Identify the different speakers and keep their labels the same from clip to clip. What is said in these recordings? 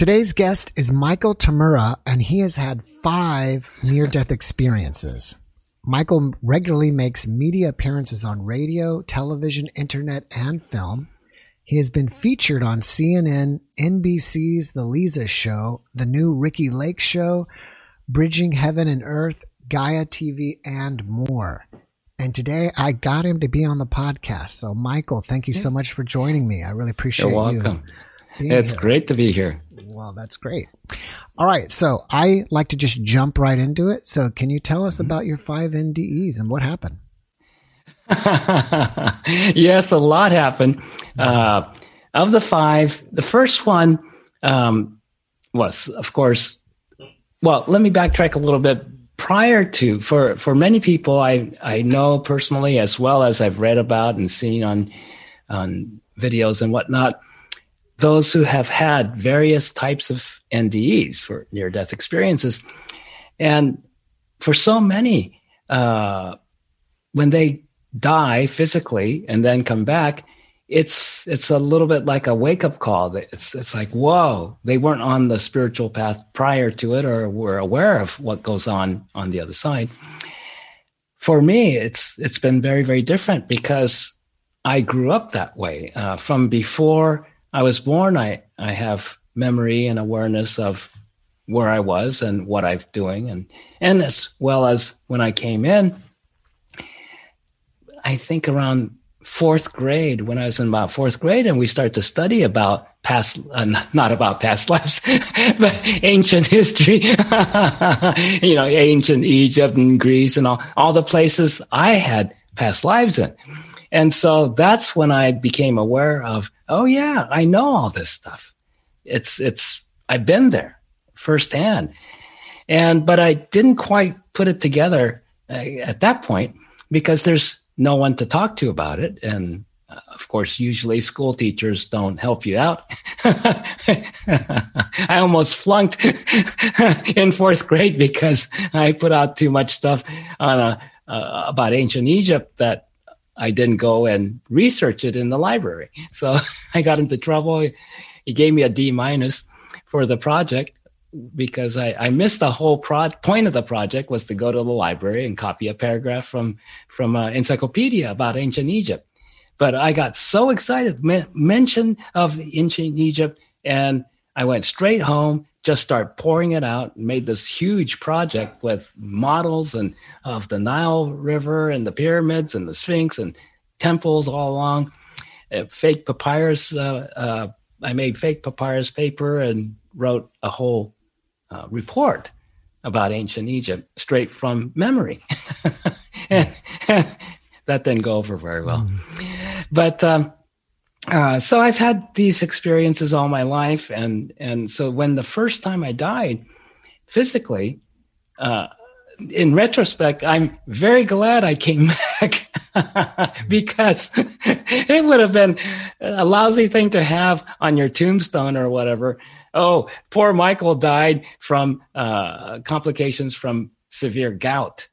Speaker 1: Today's guest is Michael Tamura, and he has had five near death experiences. Michael regularly makes media appearances on radio, television, internet, and film. He has been featured on CNN, NBC's The Lisa Show, the new Ricki Lake Show, Bridging Heaven and Earth, Gaia TV, and more. And today I got him to be on the podcast. So, Michael, thank you so much for joining me. I really appreciate
Speaker 2: You're welcome.
Speaker 1: you.
Speaker 2: It's
Speaker 1: here.
Speaker 2: great to be here.
Speaker 1: Well, that's great. All right. So I like to just jump right into it. So can you tell us
Speaker 2: Mm-hmm.
Speaker 1: about your five NDEs and what happened?
Speaker 2: yes, a lot happened. Uh, of the five, the first one um, was, of course, well, let me backtrack a little bit. Prior to, for, for many people I, I know personally, as well as I've read about and seen on, on videos and whatnot, those who have had various types of NDEs for near death experiences. And for so many, uh, when they die physically and then come back, it's it's a little bit like a wake up call. It's it's like whoa, they weren't on the spiritual path prior to it, or were aware of what goes on on the other side. For me, it's it's been very very different because I grew up that way. Uh, from before I was born, I I have memory and awareness of where I was and what I'm doing, and and as well as when I came in. I think around fourth grade, when I was in about fourth grade, and we start to study about past, uh, not about past lives, but ancient history, you know, ancient Egypt and Greece and all, all the places I had past lives in. And so that's when I became aware of, oh yeah, I know all this stuff. It's, it's, I've been there firsthand. And, but I didn't quite put it together uh, at that point because there's no one to talk to about it. And uh, of course, usually school teachers don't help you out. I almost flunked in fourth grade because I put out too much stuff on a, uh, about ancient Egypt that I didn't go and research it in the library. So I got into trouble. He gave me a D minus for the project because I, I missed the whole pro- point of the project was to go to the library and copy a paragraph from from an encyclopedia about ancient Egypt. But I got so excited, men- mention of ancient Egypt, and I went straight home, just start pouring it out, made this huge project with models and of the Nile River and the pyramids and the Sphinx and temples all along. Uh, fake papyrus. Uh, uh, I made fake papyrus paper and wrote a whole uh, report about ancient Egypt straight from memory. and, that didn't go over very well. But um, uh, so I've had these experiences all my life, and and so when the first time I died physically, uh, in retrospect, I'm very glad I came back because it would have been a lousy thing to have on your tombstone or whatever. Oh, poor Michael died from uh, complications from severe gout.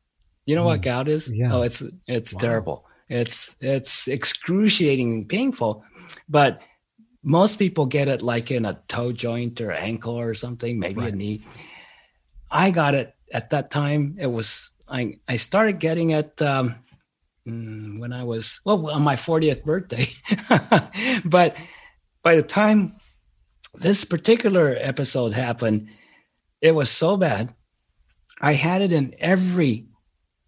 Speaker 2: You know mm. what gout is?
Speaker 1: Yeah.
Speaker 2: Oh, it's it's wow. terrible. It's it's excruciating, painful, but most people get it like in a toe joint or ankle or something, maybe right. a knee. I got it at that time. It was I I started getting it um, when I was well on my 40th birthday, but by the time this particular episode happened, it was so bad. I had it in every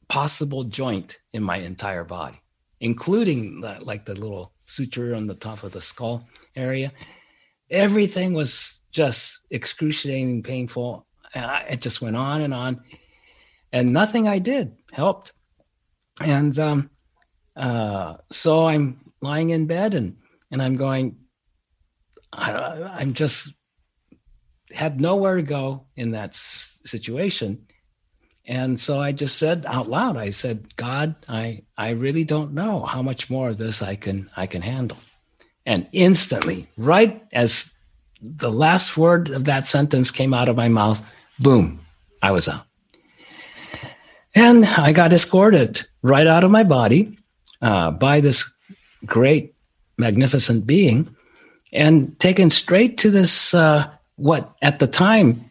Speaker 2: possible joint in my entire body, including the, like the little suture on the top of the skull area. Everything was just excruciating, painful. It just went on and on, and nothing I did helped. And um, uh, so I'm lying in bed and and I'm going. I, I'm just had nowhere to go in that situation, And so I just said out loud, I said, God, I, I really don't know how much more of this I can I can handle. And instantly, right as the last word of that sentence came out of my mouth, boom, I was out. And I got escorted right out of my body uh, by this great, magnificent being and taken straight to this, uh, what at the time,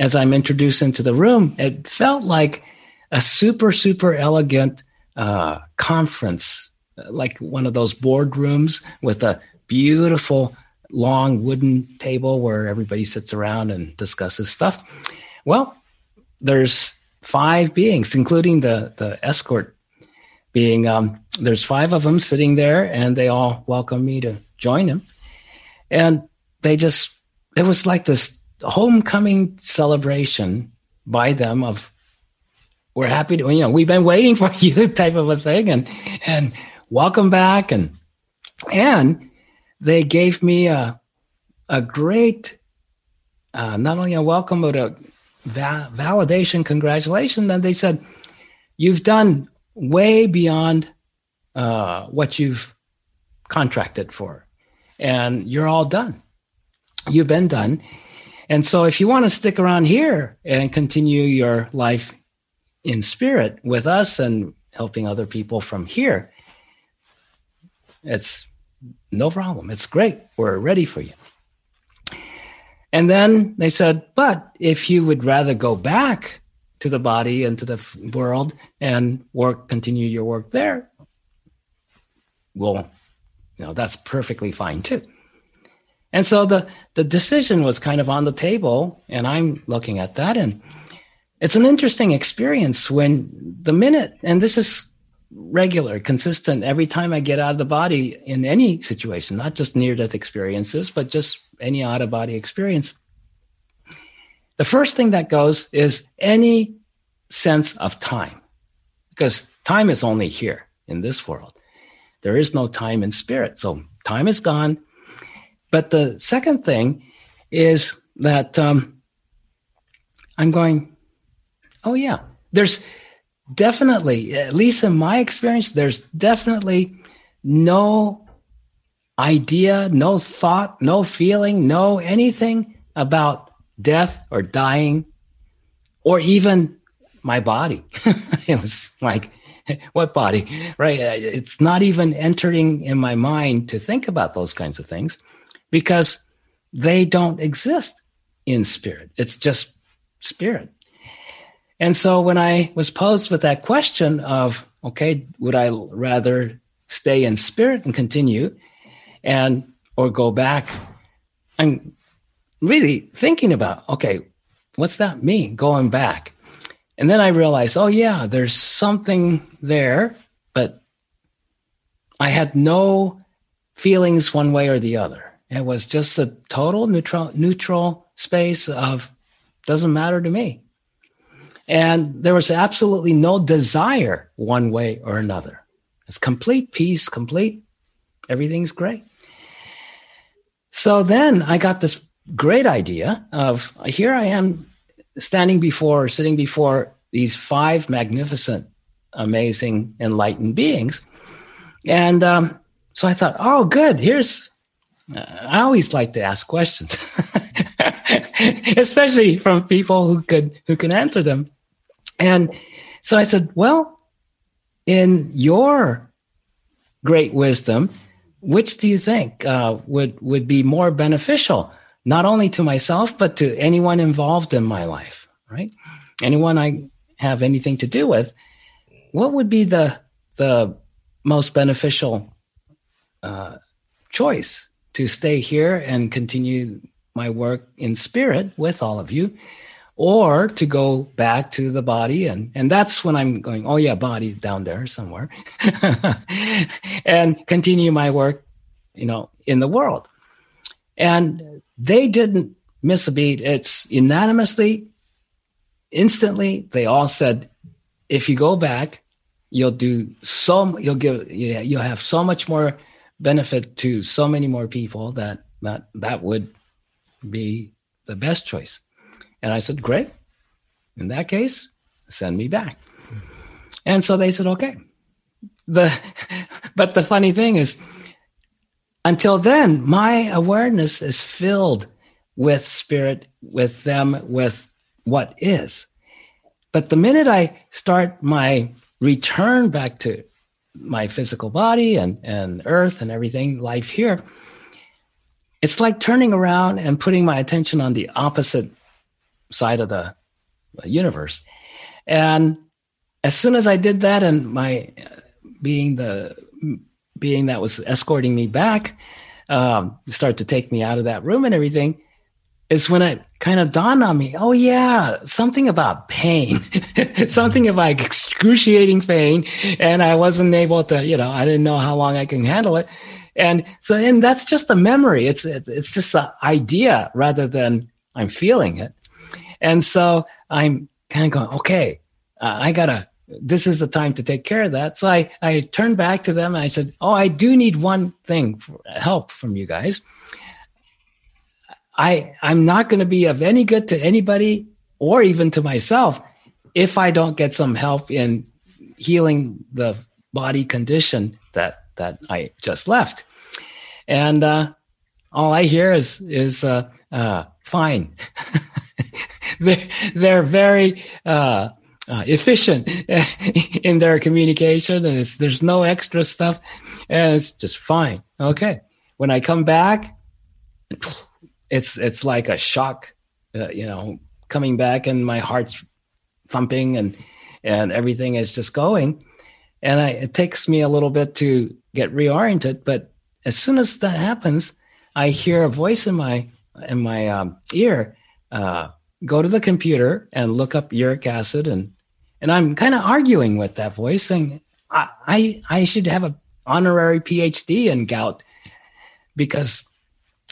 Speaker 2: as I'm introduced into the room, it felt like a super, super elegant uh, conference, like one of those boardrooms with a beautiful long wooden table where everybody sits around and discusses stuff. Well, there's five beings, including the the escort being. Um, there's five of them sitting there, and they all welcome me to join them. And they just, it was like this homecoming celebration by them of, we're happy to, you know, we've been waiting for you type of a thing, and and welcome back, and and they gave me a a great, uh, not only a welcome but a va- validation, congratulation. Then they said, "You've done way beyond uh, what you've contracted for, and you're all done. You've been done." And so, if you want to stick around here and continue your life in spirit with us and helping other people from here, it's no problem. It's great. We're ready for you. And then they said, but if you would rather go back to the body and to the world and work, continue your work there, well, you know, that's perfectly fine too. And so the, the decision was kind of on the table, and I'm looking at that. And it's an interesting experience when the minute, and this is regular, consistent every time I get out of the body in any situation, not just near death experiences, but just any out of body experience. The first thing that goes is any sense of time, because time is only here in this world. There is no time in spirit. So time is gone. But the second thing is that um, I'm going, oh, yeah, there's definitely, at least in my experience, there's definitely no idea, no thought, no feeling, no anything about death or dying or even my body. it was like, what body? Right. Uh, it's not even entering in my mind to think about those kinds of things because they don't exist in spirit. It's just spirit. And so when I was posed with that question of, okay, would I rather stay in spirit and continue and or go back? I'm really thinking about, okay, what's that mean going back? And then I realized, oh yeah, there's something there, but I had no feelings one way or the other. It was just a total neutral neutral space of doesn't matter to me. And there was absolutely no desire one way or another. It's complete peace, complete, everything's great. So then I got this great idea of here I am standing before, sitting before these five magnificent, amazing, enlightened beings. And um, so I thought, oh, good. Here's, I always like to ask questions, especially from people who could who can answer them. And so I said, well, in your great wisdom, which do you think uh, would would be more beneficial, not only to myself but to anyone involved in my life, right? Anyone I have anything to do with, what would be the the most beneficial uh, choice to stay here and continue my work in spirit with all of you, or to go back to the body. And and that's when i'm going oh yeah body down there somewhere. And continue my work you know in the world. And they didn't miss a beat. It's unanimously instantly they all said if you go back you'll do so you'll give you'll have so much more benefit to so many more people that that that would be the best choice and I said, Great. In that case, send me back. And so they said, okay. The, but the funny thing is, until then, my awareness is filled with spirit, with them, with what is. But the minute I start my return back to my physical body and, and earth and everything, life here, it's like turning around and putting my attention on the opposite side of the universe. And as soon as I did that, and my being the being that was escorting me back, um, start to take me out of that room and everything, is when it kind of dawned on me. Oh yeah, something about pain, something about excruciating pain, and I wasn't able to, you know, I didn't know how long I can handle it, and so and that's just a memory. It's it's, it's just an idea rather than I'm feeling it, and so I'm kind of going, okay, uh, I gotta this is the time to take care of that. So I, I turned back to them and I said, Oh, I do need one thing help from you guys. I, I'm not going to be of any good to anybody or even to myself if I don't get some help in healing the body condition that, that I just left. And, uh, all I hear is, is, uh, uh, fine. they're, they're very, uh, uh, efficient in their communication, and there's no extra stuff, and it's just fine. Okay, when I come back, it's it's like a shock, uh, you know, coming back, and my heart's thumping, and and everything is just going, and I, it takes me a little bit to get reoriented, but as soon as that happens, I hear a voice in my in my um, ear. Uh, go to the computer and look up uric acid and and I'm kind of arguing with that voice, saying I, I, I should have an honorary PhD in gout because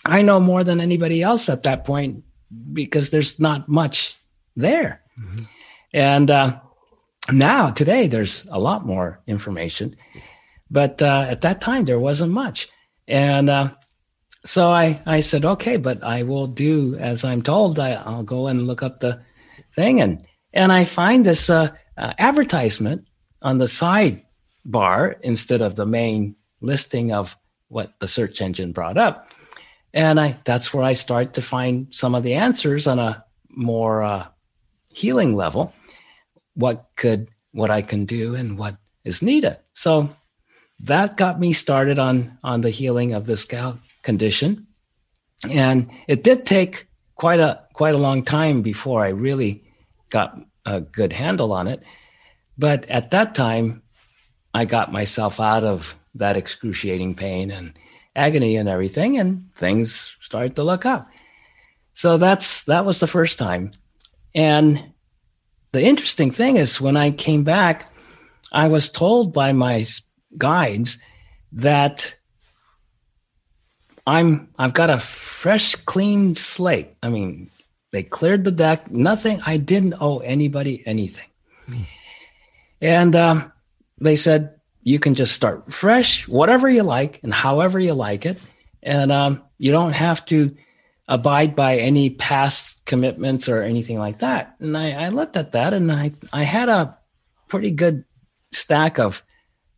Speaker 2: I know more than anybody else at that point because there's not much there. Mm-hmm. And uh, now, today, there's a lot more information. But uh, at that time, there wasn't much. And uh, so I, I said, okay, but I will do as I'm told. I, will go and look up the thing. And and I find this uh, uh, advertisement on the side bar instead of the main listing of what the search engine brought up. And I that's where I start to find some of the answers on a more uh, healing level. What could what I can do and what is needed. So that got me started on on the healing of this gout condition. And it did take quite a quite a long time before I really got a good handle on it. But at that time, I got myself out of that excruciating pain and agony and everything, and things started to look up. So that's that was the first time. And the interesting thing is when I came back, I was told by my guides that I'm I've got a fresh clean slate. I mean, they cleared the deck. Nothing. I didn't owe anybody anything. Mm. And um, they said you can just start fresh, whatever you like, and however you like it, and um, you don't have to abide by any past commitments or anything like that. And I, I looked at that, and I I had a pretty good stack of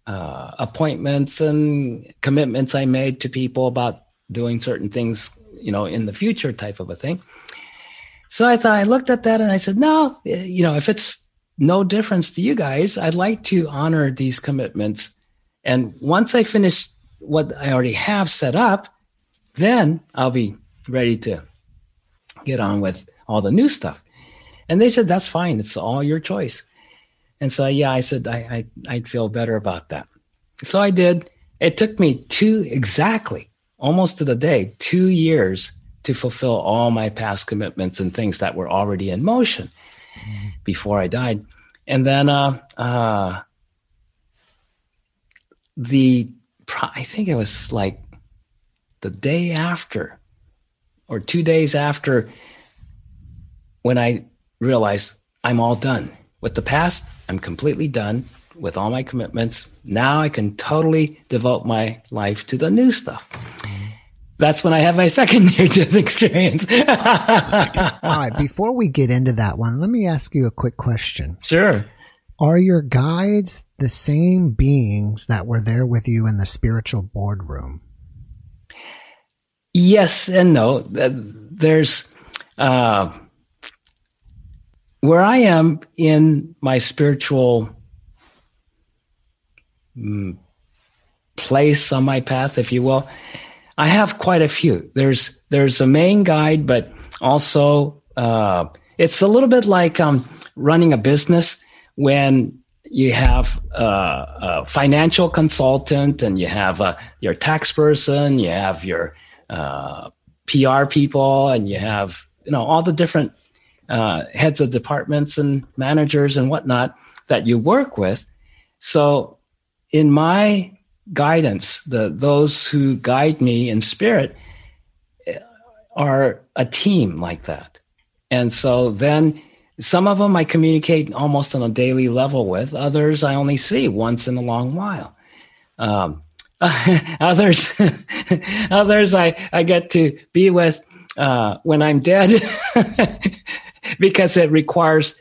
Speaker 2: uh, appointments and commitments I made to people about doing certain things, you know, in the future, type of a thing. So I thought I looked at that and I said, no, you know, if it's no difference to you guys, I'd like to honor these commitments. And once I finish what I already have set up, then I'll be ready to get on with all the new stuff. And they said, that's fine. It's all your choice. And so, yeah, I said, I, I, I'd feel better about that. So I did. It took me two exactly, almost to the day, two years to fulfill all my past commitments and things that were already in motion before I died. And then uh, uh, the I think it was like the day after or two days after when I realized I'm all done with the past. I'm completely done with all my commitments. Now I can totally devote my life to the new stuff. That's when I have my second near death experience.
Speaker 1: All right. Before we get into that one, let me ask you a quick question.
Speaker 2: Sure.
Speaker 1: Are your guides the same beings that were there with you in the spiritual boardroom?
Speaker 2: Yes and no. There's uh, where I am in my spiritual mm, place on my path, if you will. I have quite a few. There's there's a main guide, but also uh, it's a little bit like um, running a business when you have uh, a financial consultant and you have your tax person, you have your uh, PR people, and you have you know all the different uh, heads of departments and managers and whatnot that you work with. So, in my guidance, the those who guide me in spirit are a team like that, and so then some of them I communicate almost on a daily level with. Others I only see once in a long while. Um, others, others I, I get to be with uh, when I'm dead because it requires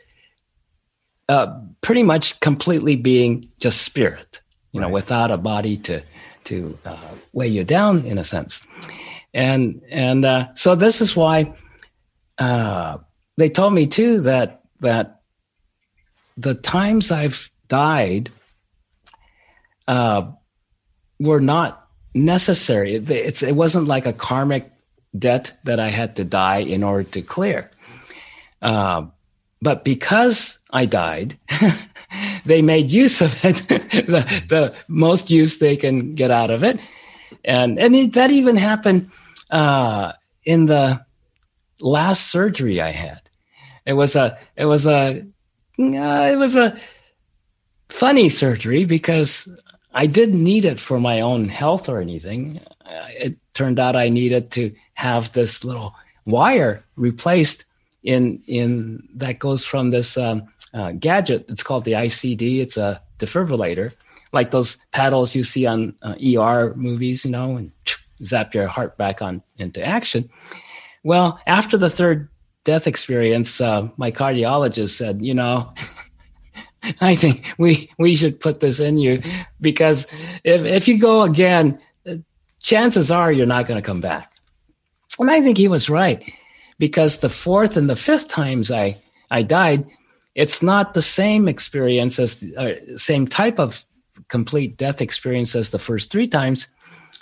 Speaker 2: uh, pretty much completely being just spirit, you right. know, without a body to to uh, weigh you down in a sense. And and uh, so this is why uh, they told me too that that the times I've died uh, were not necessary. It's, it wasn't like a karmic debt that I had to die in order to clear. Uh, but because I died, they made use of it, the, the most use they can get out of it. And, and it, that even happened uh, in the last surgery I had. It was a it was a uh, it was a funny surgery because I didn't need it for my own health or anything. Uh, it turned out I needed to have this little wire replaced in in that goes from this um, uh, gadget. It's called the ICD. It's a defibrillator, like those paddles you see on uh, ER movies, you know, and zap your heart back on into action. Well, after the third death experience, uh, my cardiologist said, you know, I think we we should put this in you because if if you go again, chances are you're not going to come back. And I think he was right because the fourth and the fifth times I I died, it's not the same experience as the uh, same type of complete death experience as the first three times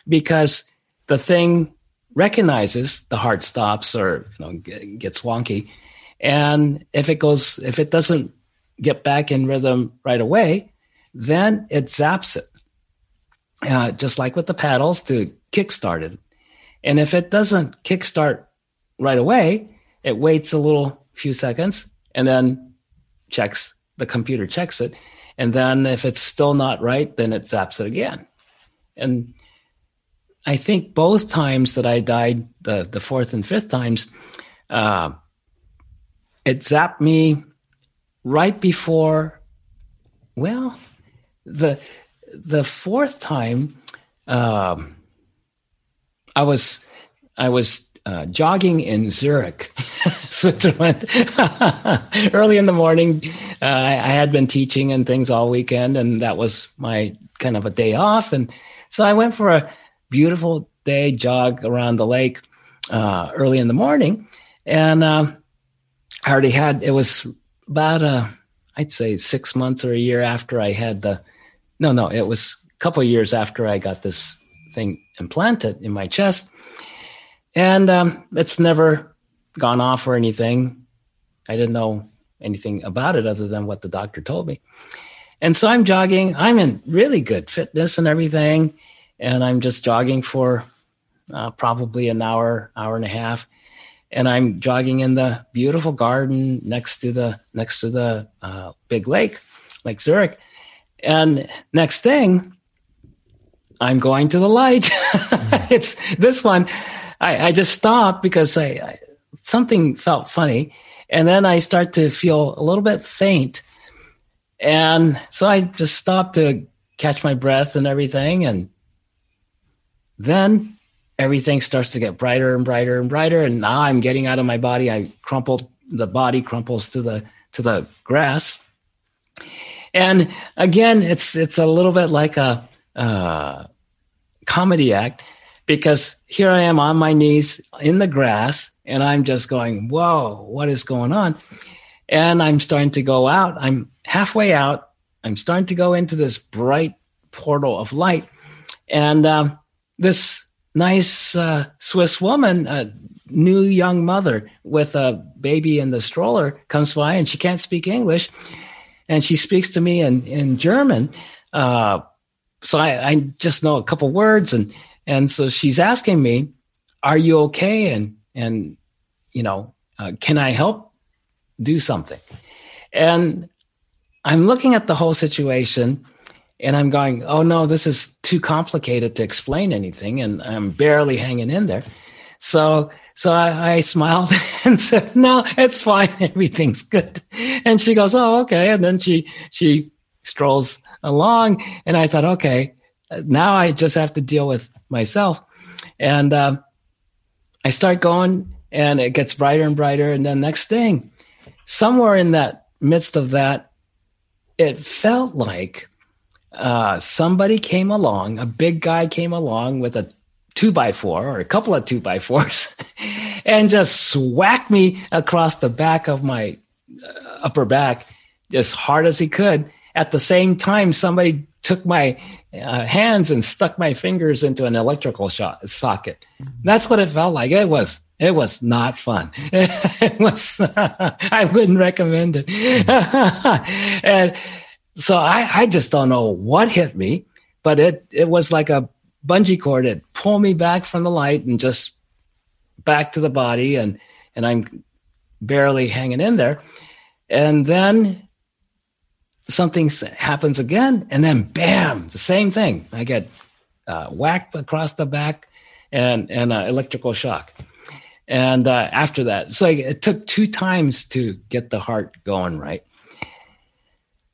Speaker 2: because the thing recognizes the heart stops or you know gets wonky. And if it goes if it doesn't get back in rhythm right away then it zaps it uh, just like with the paddles to kickstart it. And if it doesn't kickstart right away it waits a little few seconds and then checks the computer checks it and then if it's still not right then it zaps it again and I think both times that I died, the the fourth and fifth times, uh, it zapped me right before. Well, the the fourth time, um, I was I was uh, jogging in Zurich, Switzerland, early in the morning. Uh, I, had been teaching and things all weekend, and that was my kind of a day off. And so I went for a beautiful day jog around the lake uh, early in the morning. And uh, I already had, it was about, uh, I'd say six months or a year after I had the, no, no, it was a couple years after I got this thing implanted in my chest. And um, it's never gone off or anything. I didn't know anything about it other than what the doctor told me. And so I'm jogging. I'm in really good fitness and everything and I'm just jogging for uh, probably an hour, hour and a half, and I'm jogging in the beautiful garden next to the next to the uh, big lake, Lake Zurich, and next thing, I'm going to the light. it's this one. I, I just stopped because I, I something felt funny, and then I start to feel a little bit faint, and so I just stopped to catch my breath and everything, and then everything starts to get brighter and brighter and brighter. And now I'm getting out of my body. I crumple, the body crumples to the, to the grass. And again, it's, it's a little bit like a, uh, comedy act because here I am on my knees in the grass and I'm just going, whoa, what is going on? And I'm starting to go out. I'm halfway out. I'm starting to go into this bright portal of light. And um, this nice uh, Swiss woman, a new young mother with a baby in the stroller, comes by and she can't speak English. And she speaks to me in, in German. Uh, so I, I just know a couple words. And, and so she's asking me, Are you okay? And, and you know, uh, can I help do something? And I'm looking at the whole situation and I'm going, oh no, this is too complicated to explain anything. And I'm barely hanging in there. So, so I, I smiled and said, no, it's fine. Everything's good. And she goes, oh, okay. And then she, she strolls along and I thought, okay, now I just have to deal with myself. And, uh, I start going and it gets brighter and brighter. And then next thing, somewhere in that midst of that, it felt like uh, somebody came along, a big guy came along with a two by four or a couple of two by fours and just whacked me across the back of my uh, upper back as hard as he could. At the same time, somebody took my uh, hands and stuck my fingers into an electrical socket. That's what it felt like. It was it was not fun. it was, I wouldn't recommend it. and so I, I just don't know what hit me, but it, it was like a bungee cord. It pulled me back from the light and just back to the body. And, and I'm barely hanging in there. And then something happens again. And then bam, the same thing. I get uh, whacked across the back and, and uh, electrical shock and uh, after that so it took two times to get the heart going right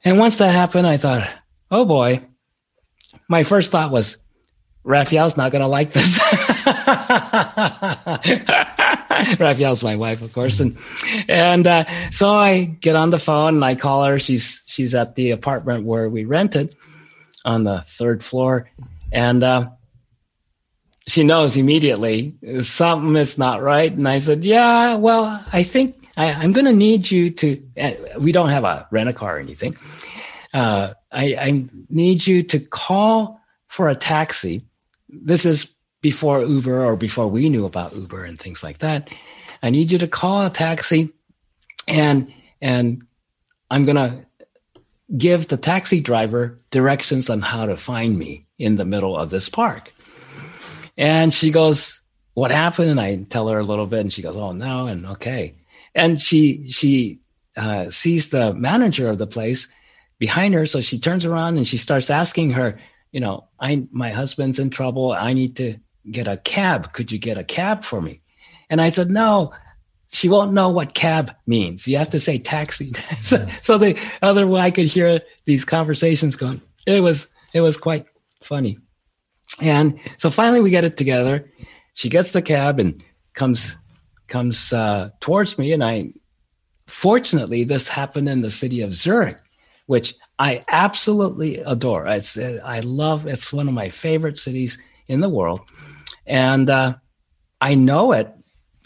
Speaker 2: and once that happened i thought oh boy my first thought was raphael's not going to like this raphael's my wife of course and and uh, so i get on the phone and i call her she's she's at the apartment where we rented on the third floor and uh, she knows immediately something is not right. And I said, yeah, well, I think I, am going to need you to, uh, we don't have a rent a car or anything. Uh, I, I need you to call for a taxi. This is before Uber or before we knew about Uber and things like that. I need you to call a taxi and, and I'm going to give the taxi driver directions on how to find me in the middle of this park. And she goes, what happened? And I tell her a little bit and she goes, oh no. And okay. And she, she, uh, sees the manager of the place behind her. So she turns around and she starts asking her, you know, I, my husband's in trouble. I need to get a cab. Could you get a cab for me? And I said, no, she won't know what cab means. You have to say taxi. so, so the other way I could hear these conversations going, it was, it was quite funny. And so finally we get it together. She gets the cab and comes comes uh, towards me, and I fortunately this happened in the city of Zurich, which I absolutely adore. It's, I love. It's one of my favorite cities in the world, and uh, I know it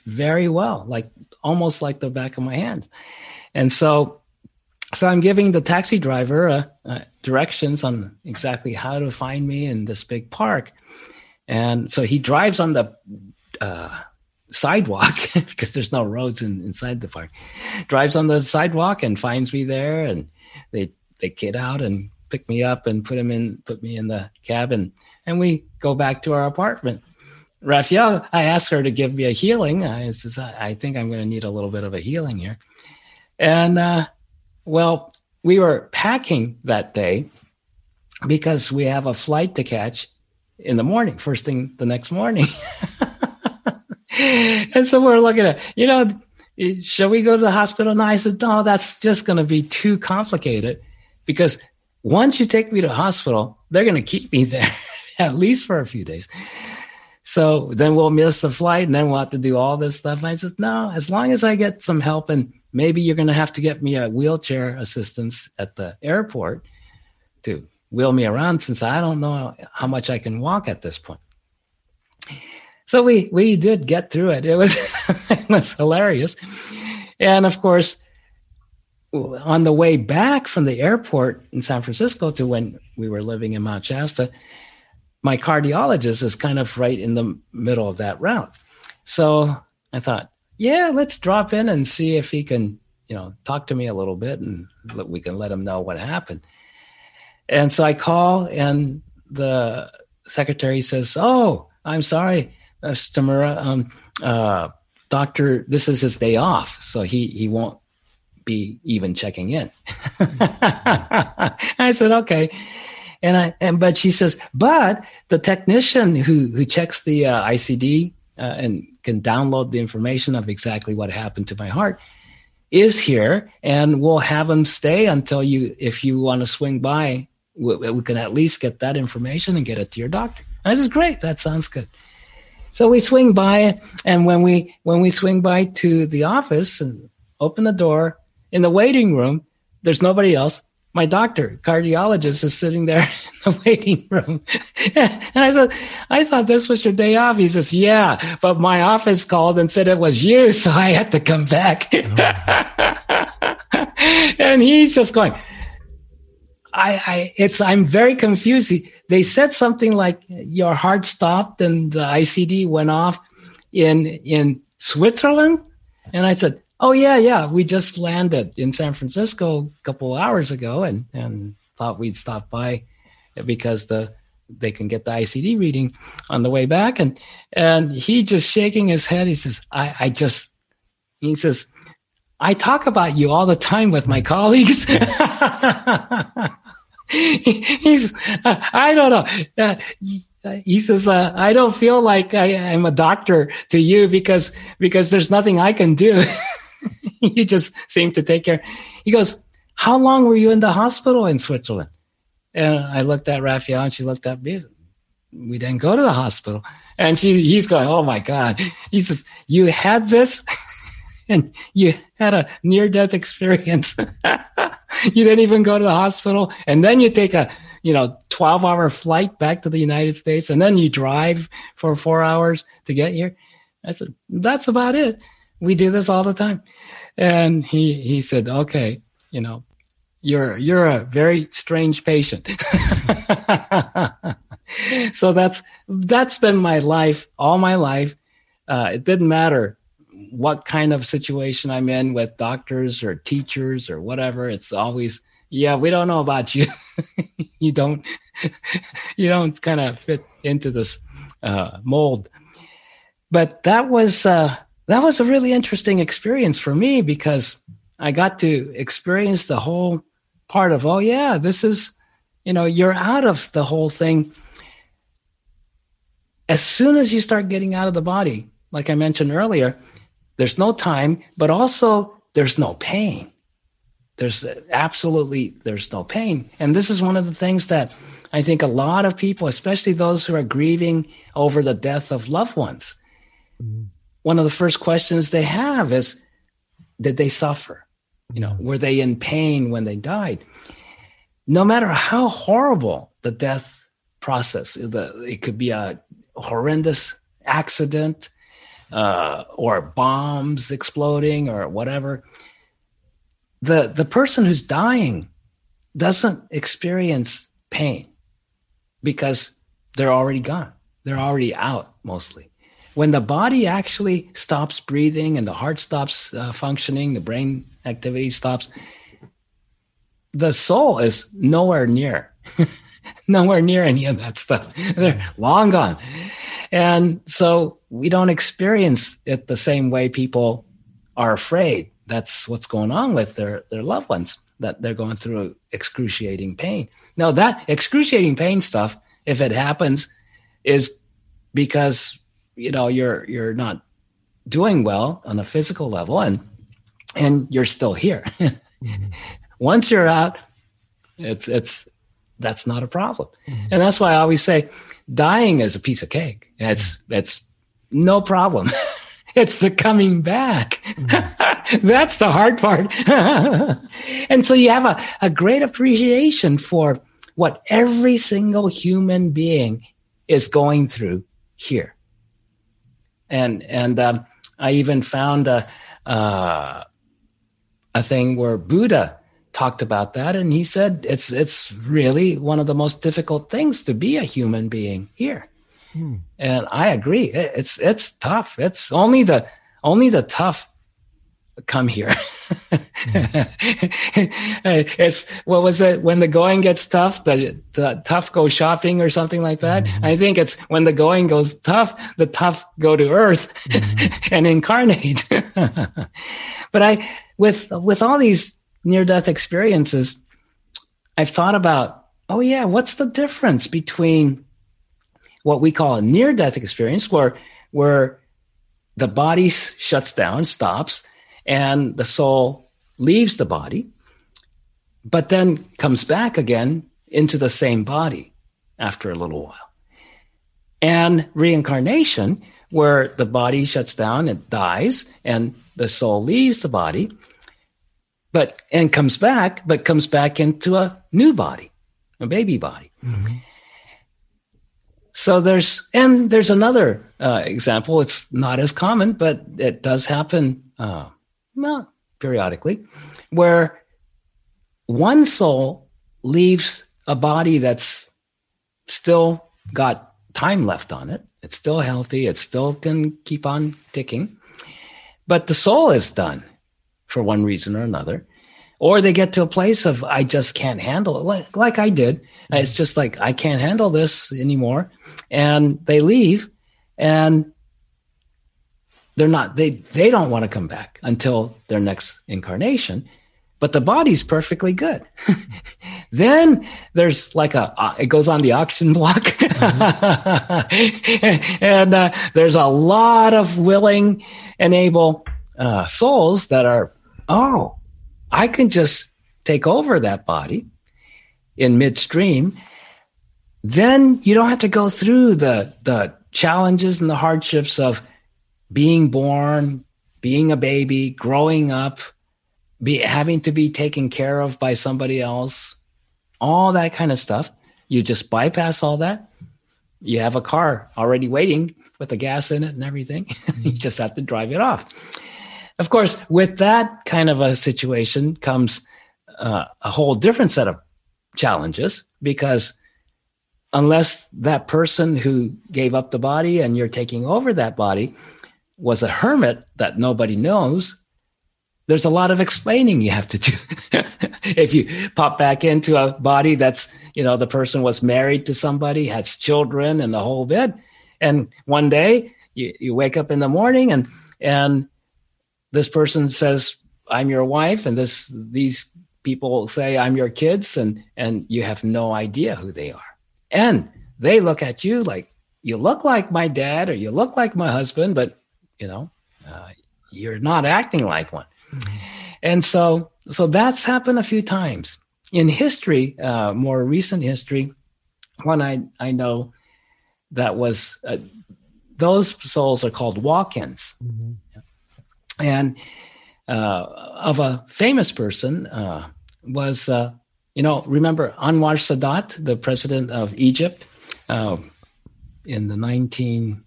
Speaker 2: very well, like almost like the back of my hand. And so so I'm giving the taxi driver uh, uh, directions on exactly how to find me in this big park. And so he drives on the uh, sidewalk because there's no roads in, inside the park. Drives on the sidewalk and finds me there, and they they get out and pick me up and put him in put me in the cabin, and we go back to our apartment. Raphael, I asked her to give me a healing. I says, I think I'm going to need a little bit of a healing here, and uh, well, we were packing that day because we have a flight to catch in the morning, first thing the next morning. and so we're looking at, you know, shall we go to the hospital? And I said, no, that's just going to be too complicated because once you take me to the hospital, they're going to keep me there at least for a few days. So then we'll miss the flight and then we'll have to do all this stuff. I said, no, as long as I get some help and maybe you're going to have to get me a wheelchair assistance at the airport to wheel me around since I don't know how much I can walk at this point. So we we did get through it. It was it was hilarious. And of course, on the way back from the airport in San Francisco to when we were living in Mount Shasta, my cardiologist is kind of right in the middle of that route. So I thought, yeah, let's drop in and see if he can, you know, talk to me a little bit and we can let him know what happened. And so I call and the secretary says, Oh, I'm sorry, Mr. Mura. Um, uh, doctor, this is his day off. So he, he won't be even checking in. I said, okay. And I, and, but she says, but the technician who, who checks the uh, ICD uh, and can download the information of exactly what happened to my heart is here and we'll have him stay until you, if you want to swing by, we, we can at least get that information and get it to your doctor. And I said, great. That sounds good. So we swing by and when we, when we swing by to the office and open the door in the waiting room, there's nobody else my doctor, cardiologist, is sitting there in the waiting room. and I said, I thought this was your day off. He says, Yeah, but my office called and said it was you, so I had to come back. Oh, and he's just going, I, I, it's, I'm very confused. They said something like your heart stopped and the ICD went off in, in Switzerland. And I said, Oh yeah, yeah. We just landed in San Francisco a couple hours ago, and and thought we'd stop by because the they can get the ICD reading on the way back, and and he just shaking his head. He says, "I I just," he says, "I talk about you all the time with my colleagues." he's I don't know. Uh, he says, uh, "I don't feel like I, am a doctor to you because because there's nothing I can do." you just seem to take care. He goes, How long were you in the hospital in Switzerland? And I looked at Raphael and she looked at me. We didn't go to the hospital. And she, he's going, Oh my God. He says, You had this and you had a near death experience. you didn't even go to the hospital. And then you take a, you know, 12 hour flight back to the United States and then you drive for four hours to get here. I said, That's about it we do this all the time. And he, he said, okay, you know, you're, you're a very strange patient. so that's, that's been my life all my life. Uh, it didn't matter what kind of situation I'm in with doctors or teachers or whatever. It's always, yeah, we don't know about you. you don't, you don't kind of fit into this uh, mold. But that was, uh, that was a really interesting experience for me because I got to experience the whole part of, oh, yeah, this is, you know, you're out of the whole thing. As soon as you start getting out of the body, like I mentioned earlier, there's no time, but also there's no pain. There's absolutely there's no pain. And this is one of the things that I think a lot of people, especially those who are grieving over the death of loved ones, mm-hmm one of the first questions they have is did they suffer? You know were they in pain when they died? No matter how horrible the death process the, it could be a horrendous accident uh, or bombs exploding or whatever the the person who's dying doesn't experience pain because they're already gone. They're already out mostly when the body actually stops breathing and the heart stops uh, functioning, the brain activity stops, the soul is nowhere near, nowhere near any of that stuff. They're long gone. And so we don't experience it the same way people are afraid. That's what's going on with their, their loved ones, that they're going through excruciating pain. Now, that excruciating pain stuff, if it happens, is because you know you're you're not doing well on a physical level and and you're still here mm-hmm. once you're out it's it's that's not a problem. Mm-hmm. And that's why I always say dying is a piece of cake. It's, it's no problem. it's the coming back. Mm-hmm. that's the hard part. and so you have a, a great appreciation for what every single human being is going through here. And, and, um, I even found a, uh, a thing where Buddha talked about that and he said it's it's really one of the most difficult things to be a human being here hmm. and i agree it's it's tough it's only the only the tough come here. It's what was it? When the going gets tough the, the tough go shopping or something like that? Mm-hmm. i think it's when the going goes tough the tough go to earth mm-hmm. and incarnate. But i with with all these near death experiences, I've thought about, oh, yeah, what's the difference between what we call a near death experience, where, where the body shuts down, stops, and the soul leaves the body, but then comes back again into the same body after a little while. And reincarnation, where the body shuts down and dies, and the soul leaves the body, but and comes back, but comes back into a new body, a baby body. Mm-hmm. So there's and there's another uh, example. It's not as common, but it does happen, uh, not periodically, where one soul leaves a body that's still got time left on it. It's still healthy. It still can keep on ticking, but the soul is done for one reason or another. Or they get to a place of, I just can't handle it, like, like I did. It's just like, I can't handle this anymore. And they leave and they're not, they, they don't want to come back until their next incarnation but the body's perfectly good. then there's like a, uh, it goes on the auction block. mm-hmm. and uh, there's a lot of willing and able uh, souls that are, oh, I can just take over that body in midstream. Then you don't have to go through the, the challenges and the hardships of being born, being a baby, growing up, be having to be taken care of by somebody else, all that kind of stuff. You just bypass all that. You have a car already waiting with the gas in it and everything. you just have to drive it off. Of course, with that kind of a situation comes uh, a whole different set of challenges because unless that person who gave up the body and you're taking over that body was a hermit that nobody knows, there's a lot of explaining you have to do. if you pop back into a body that's, you know, the person was married to somebody, has children and the whole bit. And one day you, you wake up in the morning and, and this person says, I'm your wife. And this, these people say, I'm your kids. And, and you have no idea who they are. And they look at you like, you look like my dad or you look like my husband, but you know, uh, you're not acting like one. And so, so that's happened a few times in history, uh, more recent history. One I, I know that was uh, those souls are called walk-ins, mm-hmm. and uh, of a famous person uh, was uh, you know remember Anwar Sadat, the president of Egypt, uh, in the nineteen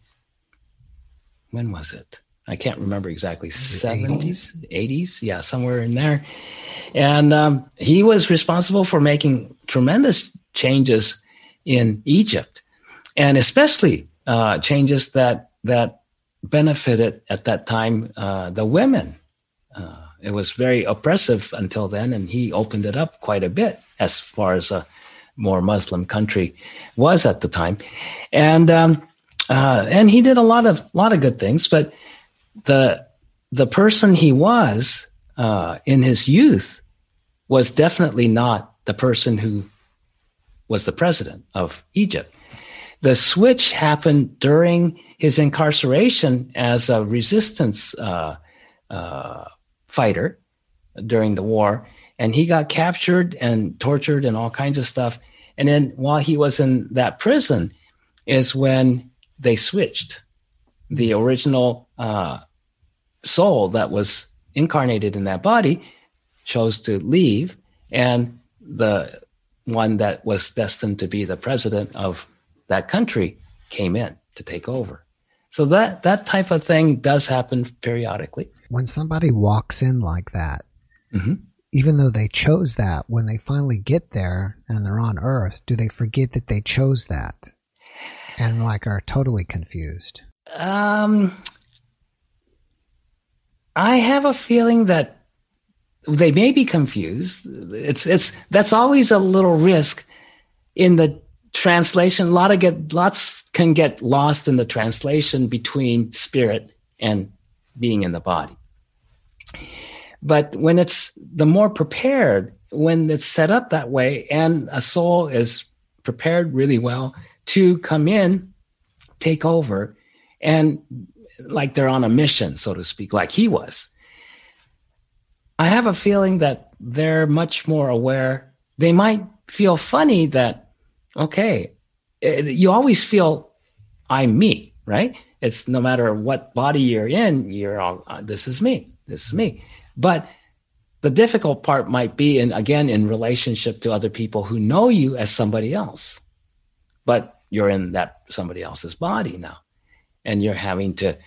Speaker 2: when was it? I can't remember exactly, 70s, 80s, yeah, somewhere in there. And um, he was responsible for making tremendous changes in Egypt, and especially uh, changes that that benefited at that time uh, the women. Uh, it was very oppressive until then, and he opened it up quite a bit as far as a more Muslim country was at the time, and um, uh, and he did a lot of lot of good things, but the the person he was uh, in his youth was definitely not the person who was the president of Egypt. The switch happened during his incarceration as a resistance uh, uh, fighter during the war, and he got captured and tortured and all kinds of stuff. And then while he was in that prison, is when they switched. The original uh, soul that was incarnated in that body chose to leave, and the one that was destined to be the president of that country came in to take over. So that that type of thing does happen periodically.
Speaker 1: When somebody walks in like that, mm-hmm. even though they chose that, when they finally get there and they're on Earth, do they forget that they chose that and like are totally confused? Um,
Speaker 2: I have a feeling that they may be confused. It's it's that's always a little risk in the translation. A lot of get lots can get lost in the translation between spirit and being in the body. But when it's the more prepared, when it's set up that way, and a soul is prepared really well to come in, take over, and like they're on a mission, so to speak, like he was. I have a feeling that they're much more aware. They might feel funny that, okay, eh, you always feel I'm me, right? It's no matter what body you're in, you're all, uh, this is me, this is me. But the difficult part might be, in again, in relationship to other people who know you as somebody else, but you're in that somebody else's body now. And you're having to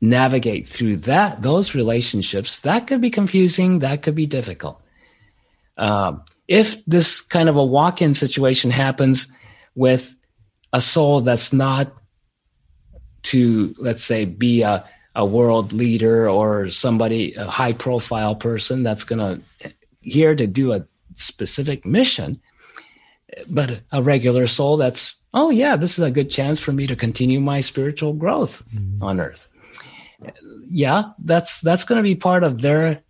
Speaker 2: navigate through that those relationships. That could be confusing. That could be difficult. Um, if this kind of a walk-in situation happens with a soul that's not to let's say be a, a world leader or somebody a high profile person that's going to here to do a specific mission but a regular soul that's oh yeah this is a good chance for me to continue my spiritual growth mm-hmm. on earth yeah that's that's going to be part of their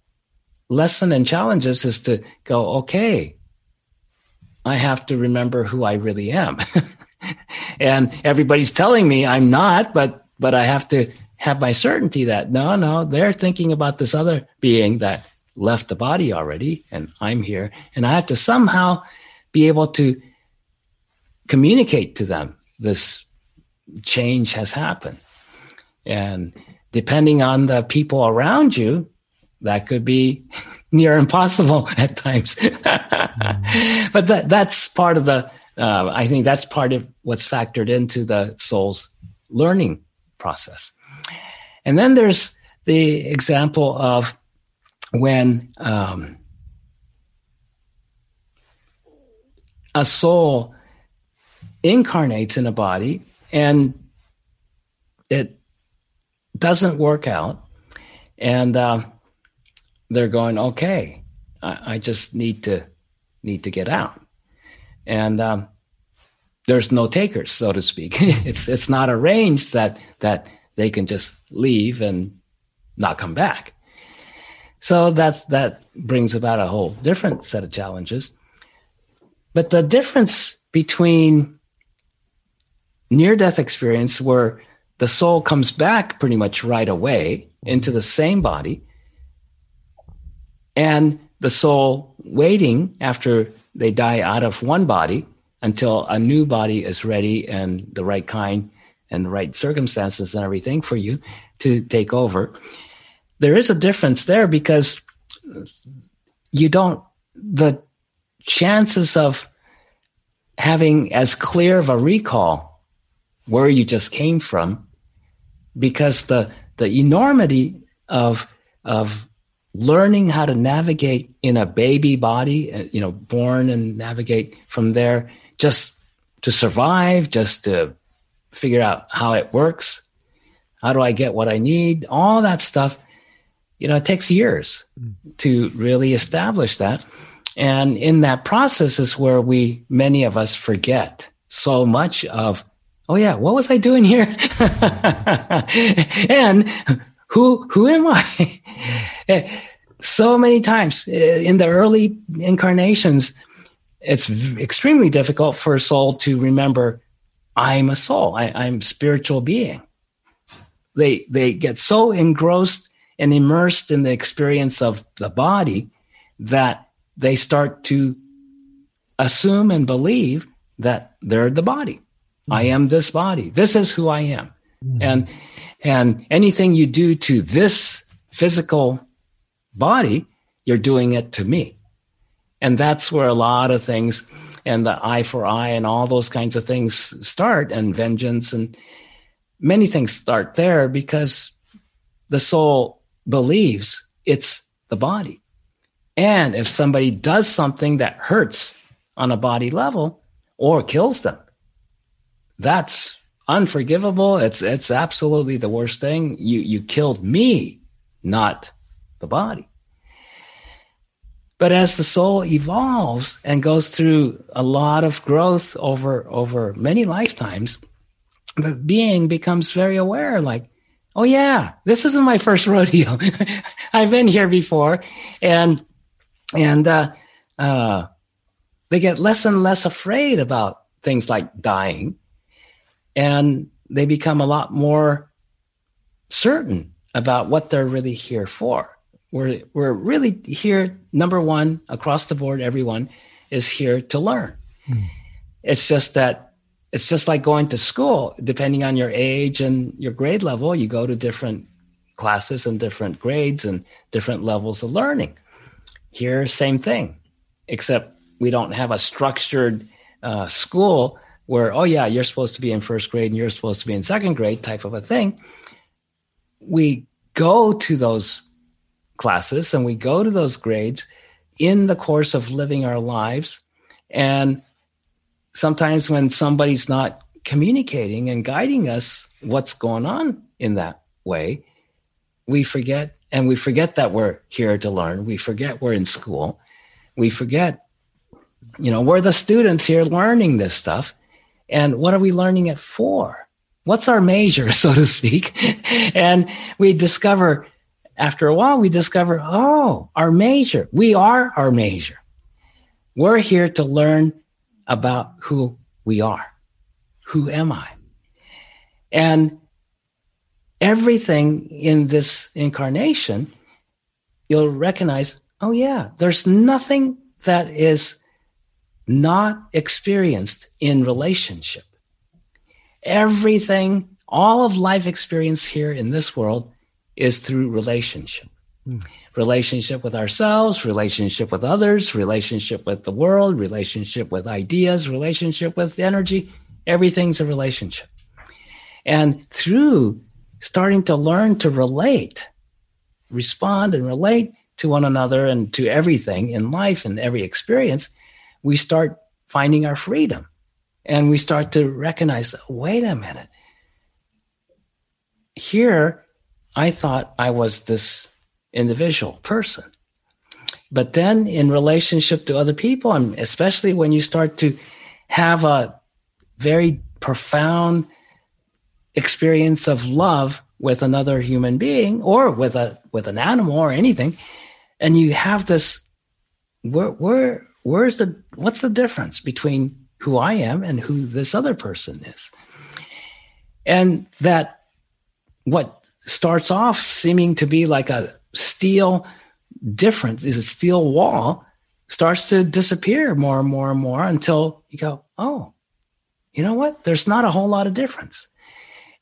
Speaker 2: lesson and challenges is to go okay i have to remember who i really am and everybody's telling me i'm not but but i have to have my certainty that no no they're thinking about this other being that left the body already and i'm here and i have to somehow be able to communicate to them this change has happened. And depending on the people around you, that could be near impossible at times. mm. But that, that's part of the, uh, I think that's part of what's factored into the soul's learning process. And then there's the example of when um, a soul incarnates in a body and it doesn't work out. And uh, they're going, okay, I, I, just need to need to get out. And um, there's no takers, so to speak. it's it's not arranged that that they can just leave and not come back. So that's that brings about a whole different set of challenges. But the difference between near death experience where the soul comes back pretty much right away into the same body and the soul waiting after they die out of one body until a new body is ready and the right kind and the right circumstances and everything for you to take over. There is a difference there because you don't, the chances of having as clear of a recall where you just came from because the the enormity of of learning how to navigate in a baby body uh, you know born and navigate from there just to survive just to figure out how it works how do i get what i need all that stuff you know it takes years to really establish that. And in that process is where we many of us forget so much of oh yeah, what was I doing here? and who who am I? so many times eh, in the early incarnations, it's extremely difficult for a soul to remember I'm a soul. I, I'm spiritual being. They they get so engrossed and immersed in the experience of the body that they start to assume and believe that they're the body. I am this body. This is who I am. Mm-hmm. And and anything you do to this physical body, you're doing it to me. And that's where a lot of things and the eye for eye and all those kinds of things start and vengeance and many things start there because the soul believes it's the body. And if somebody does something that hurts on a body level or kills them, that's unforgivable. It's it's absolutely the worst thing. You you killed me, not the body. But as the soul evolves and goes through a lot of growth over over many lifetimes, the being becomes very aware, like, oh yeah, this isn't my first rodeo. I've been here before, and and uh, uh, they get less and less afraid about things like dying, and they become a lot more certain about what they're really here for. We're, we're really here, number one, across the board, everyone is here to learn. Mm. It's just that it's just like going to school, depending on your age and your grade level, you go to different classes and different grades and different levels of learning. Here, same thing, except we don't have a structured uh, school where, oh, yeah, you're supposed to be in first grade and you're supposed to be in second grade type of a thing. We go to those classes and we go to those grades in the course of living our lives. And sometimes when somebody's not communicating and guiding us what's going on in that way, we forget and we forget that we're here to learn. We forget we're in school. We forget, you know, we're the students here learning this stuff. And what are we learning it for? What's our major, so to speak? and we discover after a while, we discover, oh, our major, we are our major. We're here to learn about who we are. Who am I? And everything in this incarnation, you'll recognize, oh, yeah, there's nothing that is not experienced in relationship. Everything, all of life experience here in this world is through relationship. Mm. Relationship with ourselves, relationship with others, relationship with the world, relationship with ideas, relationship with energy. Everything's a relationship. And through starting to learn to relate, respond and relate to one another and to everything in life and every experience, we start finding our freedom. And we start to recognize wait a minute. Here, I thought I was this individual person. But then in relationship to other people, and especially when you start to have a very profound experience of love with another human being or with a with an animal or anything, and you have this where where where's the what's the difference between who I am and who this other person is? And that what starts off seeming to be like a steel difference, is a steel wall, starts to disappear more and more and more until you go, oh, you know what? There's not a whole lot of difference.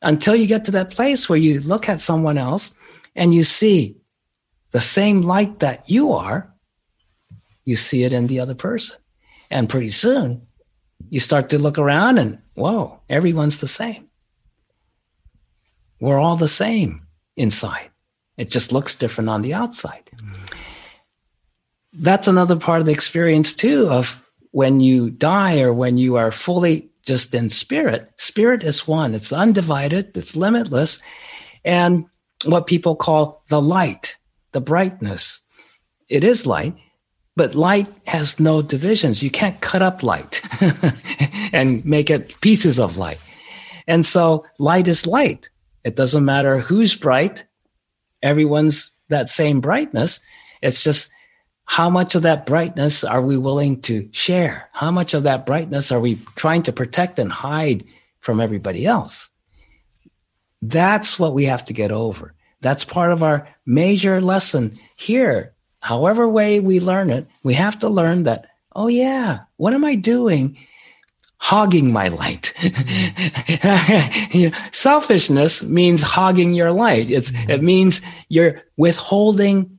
Speaker 2: Until you get to that place where you look at someone else and you see the same light that you are, you see it in the other person. And pretty soon you start to look around and, whoa, everyone's the same. We're all the same inside. It just looks different on the outside. That's another part of the experience, too, of when you die or when you are fully just in spirit. Spirit is one, it's undivided, it's limitless, and what people call the light, the brightness. It is light, but light has no divisions. You can't cut up light and make it pieces of light. And so light is light. It doesn't matter who's bright, everyone's that same brightness. It's just how much of that brightness are we willing to share? How much of that brightness are we trying to protect and hide from everybody else? That's what we have to get over. That's part of our major lesson here. However way we learn it, we have to learn that oh yeah, what am I doing? Hogging my light. you know, selfishness means hogging your light. It's, mm-hmm. it means you're withholding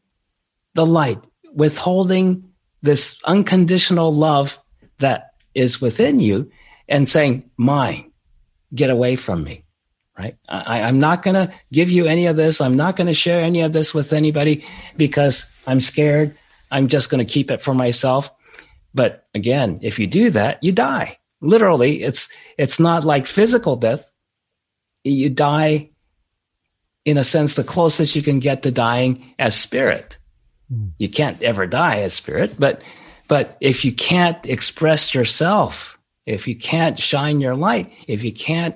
Speaker 2: the light, withholding this unconditional love that is within you and saying, mine, get away from me. Right. I, I'm not going to give you any of this. I'm not going to share any of this with anybody because I'm scared. I'm just going to keep it for myself. But again, if you do that, you die. Literally, it's it's not like physical death. You die in a sense the closest you can get to dying as spirit. Mm. You can't ever die as spirit, but but if you can't express yourself, if you can't shine your light, if you can't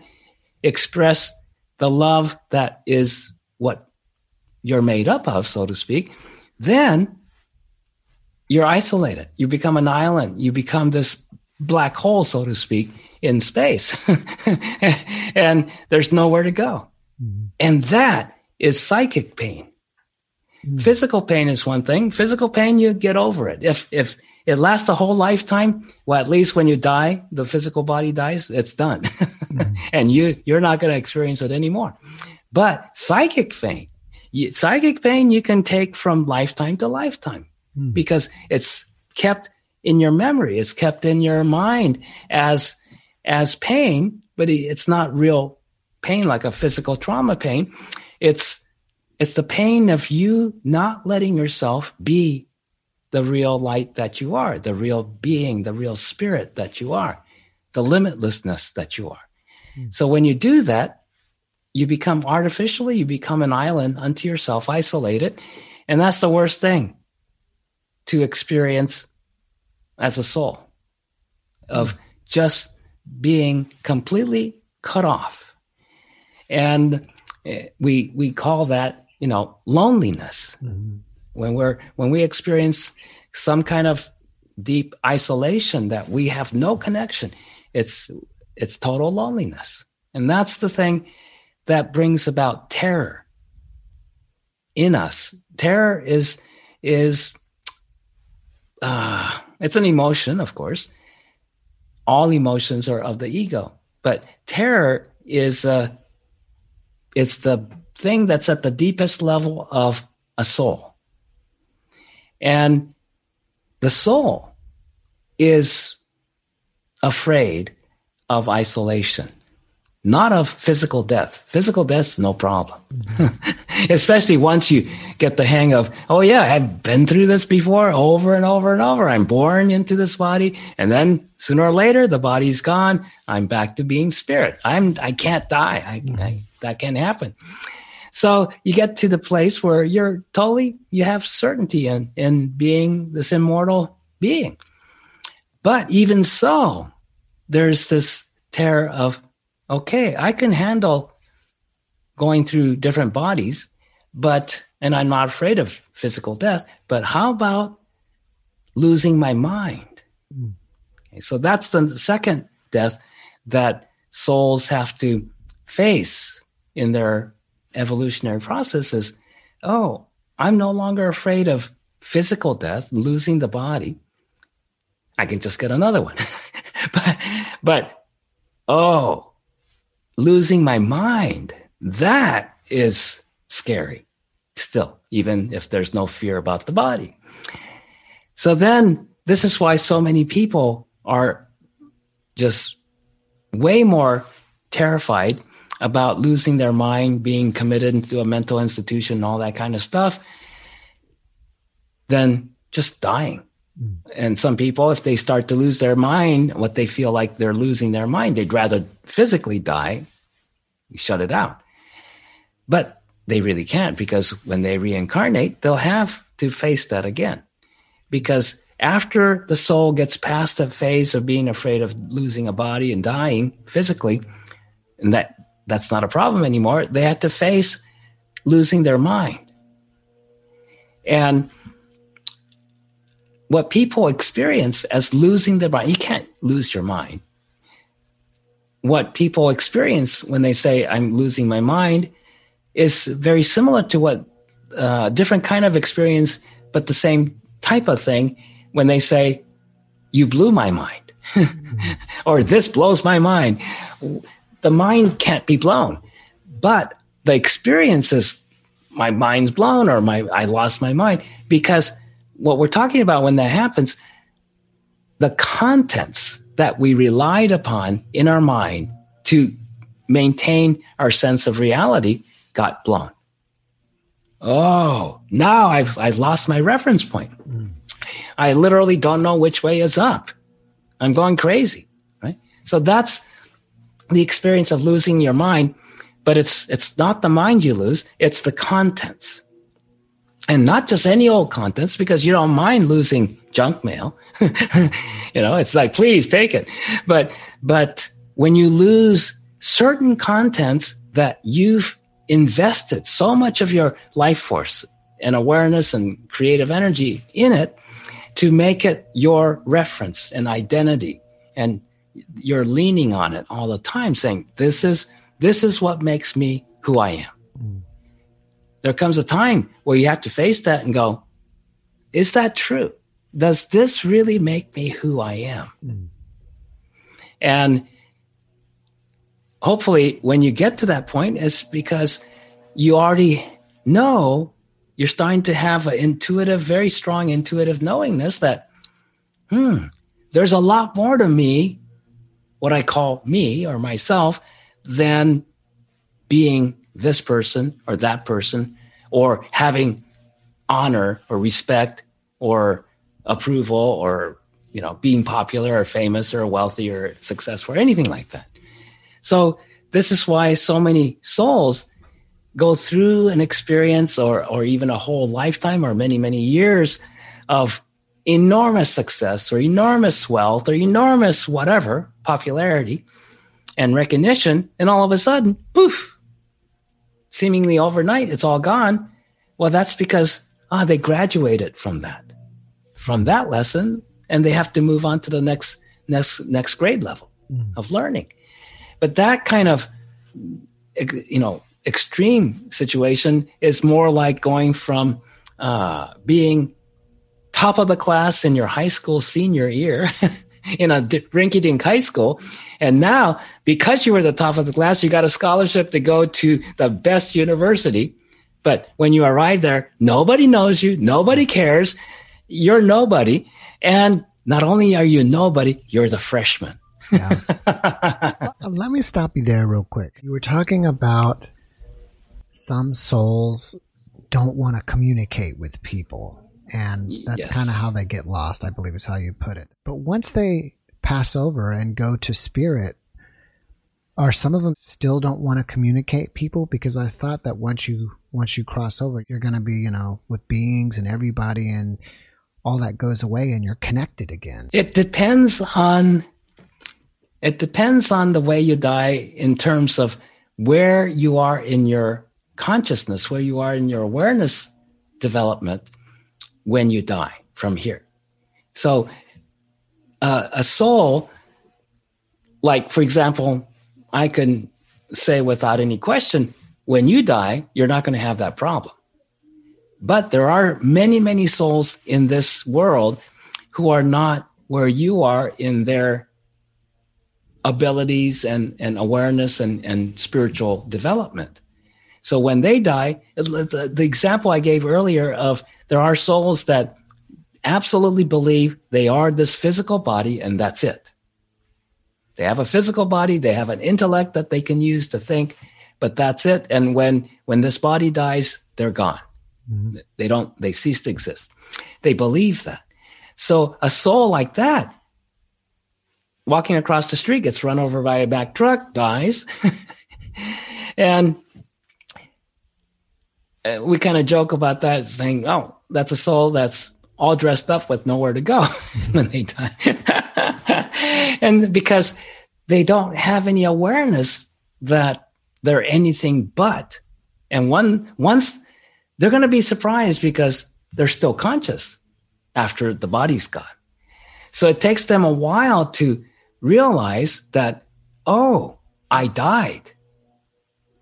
Speaker 2: express the love that is what you're made up of, so to speak, then you're isolated. You become an island. You become this black hole, so to speak, in space. and there's nowhere to go. Mm-hmm. And that is psychic pain. Mm-hmm. Physical pain is one thing. Physical pain, you get over it. If, if, it lasts a whole lifetime. Well, at least when you die, the physical body dies, it's done. mm-hmm. and you, you're not going to experience it anymore. But psychic pain, you, psychic pain you can take from lifetime to lifetime mm. because it's kept in your memory. It's kept in your mind as, as pain, but it's not real pain like a physical trauma pain. It's, it's the pain of you not letting yourself be the real light that you are, the real being, the real spirit that you are, the limitlessness that you are. Mm. So when you do that, you become artificially, you become an island unto yourself, isolated. And that's the worst thing to experience as a soul of mm. just being completely cut off. And eh, we, we call that, you know, loneliness. Mm-hmm when we're when we experience some kind of deep isolation that we have no connection it's it's total loneliness and that's the thing that brings about terror in us. Terror is is uh, it's an emotion of course. All emotions are of the ego but terror is uh, it's the thing that's at the deepest level of a soul. And the soul is afraid of isolation, not of physical death. Physical death, no problem. Especially once you get the hang of, oh, yeah, I've been through this before over and over and over. I'm born into this body. And then sooner or later, the body's gone. I'm back to being spirit. I'm, I can't die. I. I, that can't happen. So you get to the place where you're totally, you have certainty in, in being this immortal being. But even so, there's this terror of, okay, I can handle going through different bodies, but, and I'm not afraid of physical death, but how about losing my mind? Mm. Okay, so that's the second death that souls have to face in their evolutionary process is oh, I'm no longer afraid of physical death, losing the body. I can just get another one. but, but, oh, losing my mind, that is scary still, even if there's no fear about the body. So then, this is why so many people are just way more terrified about losing their mind, being committed into a mental institution, and all that kind of stuff, than just dying. And some people, if they start to lose their mind, what they feel like they're losing their mind, they'd rather physically die, shut it out. But they really can't because when they reincarnate, they'll have to face that again. Because after the soul gets past the phase of being afraid of losing a body and dying physically, and that that's not a problem anymore. They had to face losing their mind. And what people experience as losing their mind, you can't lose your mind. What people experience when they say, I'm losing my mind, is very similar to what uh, different kind of experience, but the same type of thing when they say, you blew my mind, or this blows my mind. The mind can't be blown, but the experience is my mind's blown or my I lost my mind because what we're talking about when that happens, the contents that we relied upon in our mind to maintain our sense of reality got blown. Oh, now I've I've lost my reference point. Mm. I literally don't know which way is up. I'm going crazy, right? So that's the experience of losing your mind, but it's it's not the mind you lose, it's the contents. And not just any old contents because you don't mind losing junk mail. you know, it's like please take it. But but when you lose certain contents that you've invested so much of your life force and awareness and creative energy in it to make it your reference and identity and you're leaning on it all the time saying this is this is what makes me who i am. There comes a time where you have to face that and go is that true does this really make me who i am mm. and hopefully when you get to that point it's because you already know you're starting to have an intuitive very strong intuitive knowingness that hmm there's a lot more to me what i call me or myself than being this person or that person or having honor or respect or approval or you know being popular or famous or wealthy or successful or anything like that so this is why so many souls go through an experience or, or even a whole lifetime or many, many years of enormous success or enormous wealth or enormous whatever popularity and recognition. And all of a sudden, poof, seemingly overnight, it's all gone. Well, that's because ah, they graduated from that, from that lesson, and they have to move on to the next next next grade level mm. of learning. But that kind of, you know, extreme situation is more like going from uh, being top of the class in your high school senior year in a rinky dink high school. And now, because you were the top of the class, you got a scholarship to go to the best university. But when you arrive there, nobody knows you, nobody cares, you're nobody. And not only are you nobody, you're the freshman.
Speaker 1: Yeah. Let me stop you there real quick. You were talking about some souls don't want to communicate with people. And that's yes. kind of how they get lost, I believe is how you put it. But once they pass over and go to spirit, are some of them still don't want to communicate people? Because I thought that once you once you cross over, you're going to be, you know, with beings and everybody and all that goes away and you're connected again.
Speaker 2: It depends on it depends on the way you die in terms of where you are in your consciousness, where you are in your awareness development when you die from here. So, uh, a soul, like for example, I can say without any question, when you die, you're not going to have that problem. But there are many, many souls in this world who are not where you are in their abilities and, and awareness and, and spiritual development. So when they die, the, the example I gave earlier of there are souls that absolutely believe they are this physical body and that's it. They have a physical body, they have an intellect that they can use to think, but that's it. And when when this body dies, they're gone. Mm-hmm. They don't they cease to exist. They believe that. So a soul like that walking across the street gets run over by a Mack truck, dies. and uh, we kind of joke about that, saying, "Oh, that's a soul that's all dressed up with nowhere to go when they die," and because they don't have any awareness that they're anything but, and one once they're going to be surprised because they're still conscious after the body's gone. So it takes them a while to realize that, oh, I died,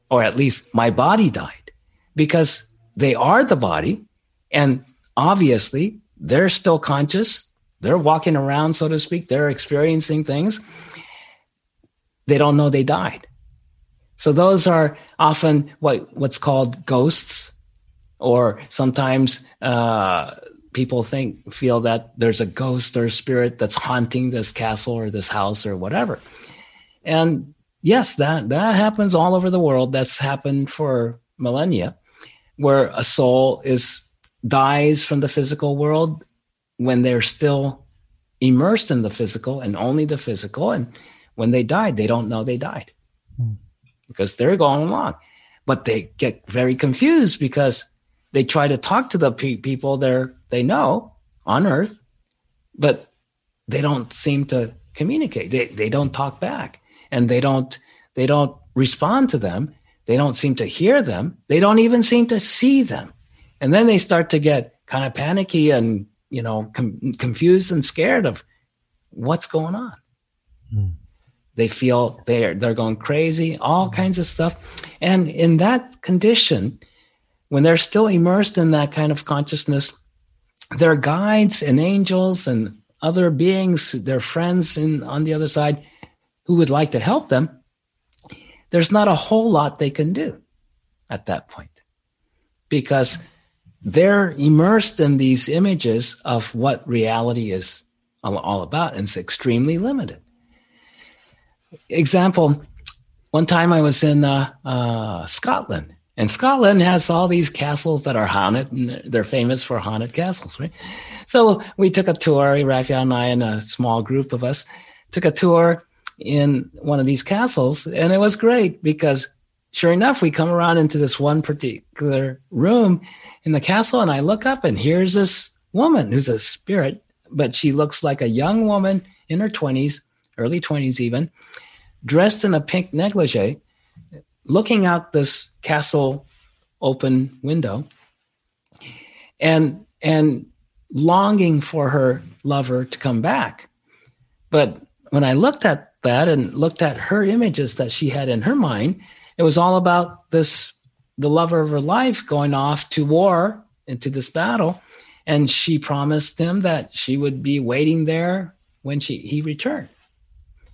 Speaker 2: or at least my body died. Because they are the body and obviously they're still conscious they're walking around, so to speak. They're experiencing things. They don't know they died. So those are often what what's called ghosts, or sometimes uh, people think feel that there's a ghost or a spirit that's haunting this castle or this house or whatever. And yes, that that happens all over the world. That's happened for millennia, where a soul is dies from the physical world when they're still immersed in the physical and only the physical. And when they died, they don't know they died hmm. because they're going along. But they get very confused because they try to talk to the pe- people they they know on Earth, but they don't seem to communicate. They, they don't talk back and they don't they don't respond to them. They don't seem to hear them. They don't even seem to see them. And then they start to get kind of panicky and you know com- confused and scared of what's going on. Mm. they feel they're they're going crazy all kinds of stuff. And in that condition when they're still immersed in that kind of consciousness their guides and angels and other beings their friends in on the other side who would like to help them there's not a whole lot they can do at that point. Because they're immersed in these images of what reality is all about, and it's extremely limited. Example: One time I was in uh, uh, Scotland, and Scotland has all these castles that are haunted, and they're famous for haunted castles, right? So we took a tour. Raphael and I, and a small group of us, took a tour in one of these castles, and it was great because, sure enough, we come around into this one particular room in the castle and I look up and here's this woman who's a spirit, but she looks like a young woman in her 20s, early 20s even, dressed in a pink negligee, looking out this castle open window and and longing for her lover to come back. But when I looked at that and looked at her images that she had in her mind, it was all about this the lover of her life going off to war into this battle. And she promised him that she would be waiting there when she he returned.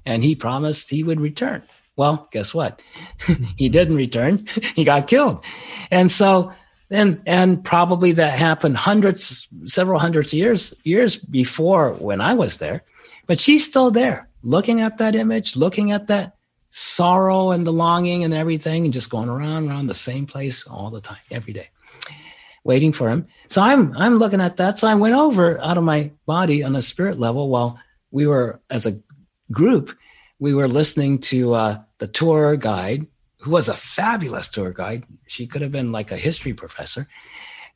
Speaker 2: And he promised he would return. Well guess what? He didn't return. He got killed. And so and and probably that happened hundreds several hundreds years years before when i was there. But she's still there looking at that image looking at that sorrow and the longing and everything, and just going around around the same place all the time, every day, waiting for him. So I'm I'm looking at that. So I went over out of my body on a spirit level while we were as a group, we were listening to uh, the tour guide, who was a fabulous tour guide. She could have been like a history professor.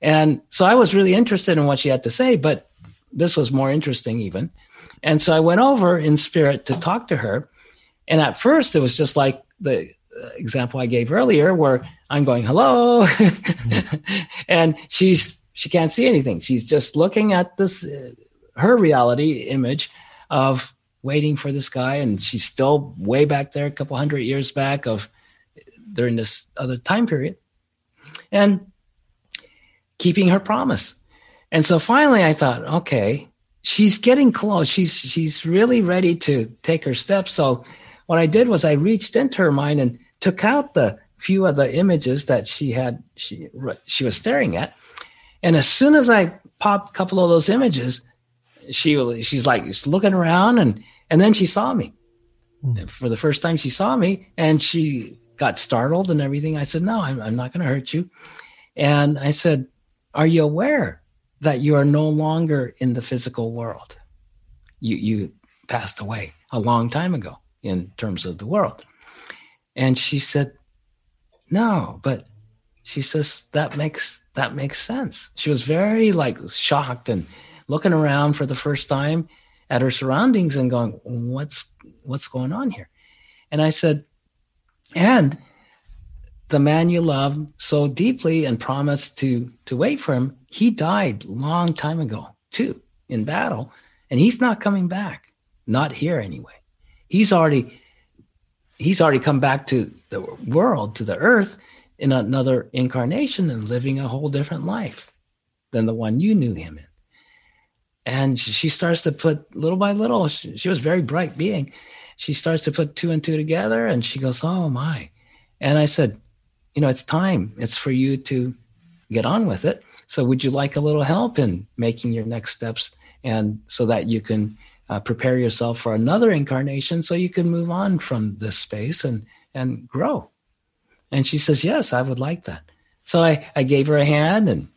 Speaker 2: And so I was really interested in what she had to say, but this was more interesting even. And so I went over in spirit to talk to her. And at first, it was just like the uh, example I gave earlier, where I'm going, hello. and she's, she can't see anything. She's just looking at this, uh, her reality image of waiting for this guy. And she's still way back there, a couple hundred years back of during this other time period. And keeping her promise. And so finally I thought, okay, she's getting close. She's she's really ready to take her steps. So what I did was I reached into her mind and took out the few of the images that she had she she was staring at, and as soon as I popped a couple of those images, she she's like she's looking around and and then she saw me mm. for the first time. She saw me and she got startled and everything. I said, "No, I'm, I'm not going to hurt you," and I said, "Are you aware that you are no longer in the physical world? You you passed away a long time ago." In terms of the world. And she said, No, but she says that makes that makes sense. She was very like shocked and looking around for the first time at her surroundings and going, What's what's going on here? And I said, and the man you loved so deeply and promised to to wait for him, he died long time ago too in battle, and he's not coming back. Not here anyway he's already he's already come back to the world to the earth in another incarnation and living a whole different life than the one you knew him in And she starts to put little by little, she, she was very bright being. She starts to put two and two together and she goes, Oh my. And I said, You know, it's time. It's for you to get on with it. So would you like a little help in making your next steps and so that you can uh, prepare yourself for another incarnation so you can move on from this space and and grow? And she says, Yes, I would like that. So I, I gave her a hand and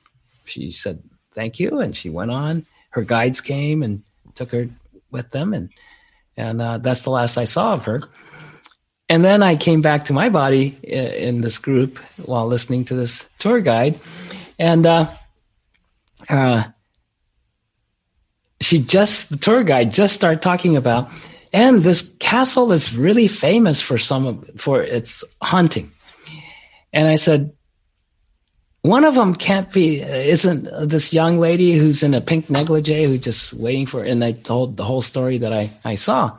Speaker 2: she said, Thank you. And she went on. Her guides came and took her with them. And, and uh, that's the last I saw of her. And then I came back to my body in this group while listening to this tour guide. And uh, uh, she just, the tour guide just started talking about, and this castle is really famous for some, for its hunting. And I said, one of them can't be isn't this young lady who's in a pink negligee who's just waiting for and i told the whole story that i i saw.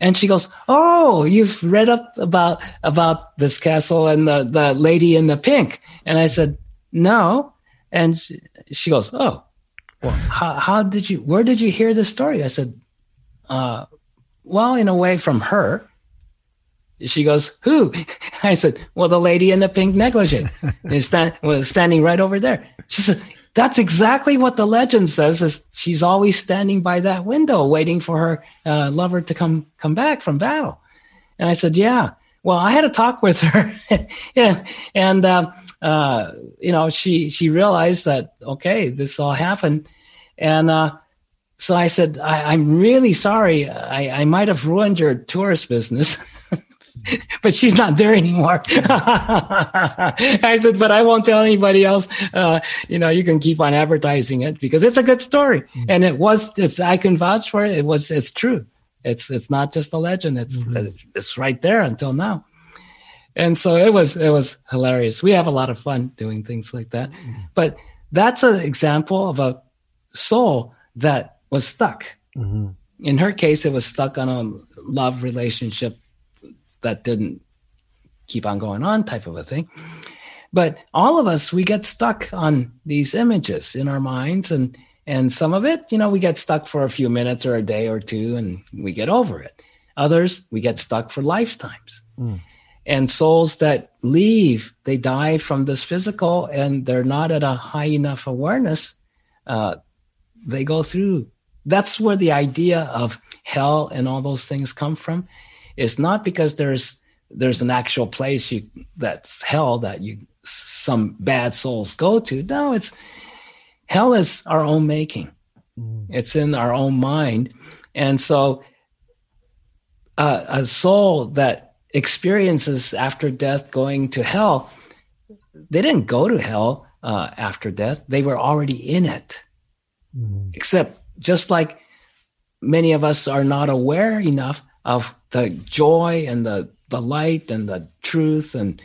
Speaker 2: And she goes oh you've read up about about this castle and the the lady in the pink. And i said no. And she, she goes oh well how, how did you where did you hear this story i said uh well in a way from her she goes, Who? I said, Well, the lady in the pink negligee is stand, was standing right over there. She said, That's exactly what the legend says. Is she's always standing by that window, waiting for her uh, lover to come come back from battle. And I said, Yeah. Well, I had a talk with her, yeah, and uh, uh, you know, she she realized that okay, this all happened, and uh, so I said, I, am really sorry. I, I might have ruined your tourist business. but she's not there anymore. I said, but I won't tell anybody else. Uh, you know, you can keep on advertising it because it's a good story, mm-hmm. and it was. It's I can vouch for it. It was. It's true. It's it's not just a legend. It's mm-hmm. it's right there until now, and so it was it was hilarious. We have a lot of fun doing things like that, mm-hmm. but that's an example of a soul that was stuck. Mm-hmm. In her case, it was stuck on a love relationship that didn't keep on going on type of a thing but all of us we get stuck on these images in our minds and and some of it you know we get stuck for a few minutes or a day or two and we get over it others we get stuck for lifetimes mm. And souls that leave they die from this physical and they're not at a high enough awareness uh, they go through that's where the idea of hell and all those things come from it's not because there's there's an actual place you that's hell that you some bad souls go to. No, it's hell is our own making. Mm. It's in our own mind, and so uh, a soul that experiences after death going to hell, they didn't go to hell uh, after death. They were already in it. Mm. Except just like many of us are not aware enough of the joy and the, the light and the truth and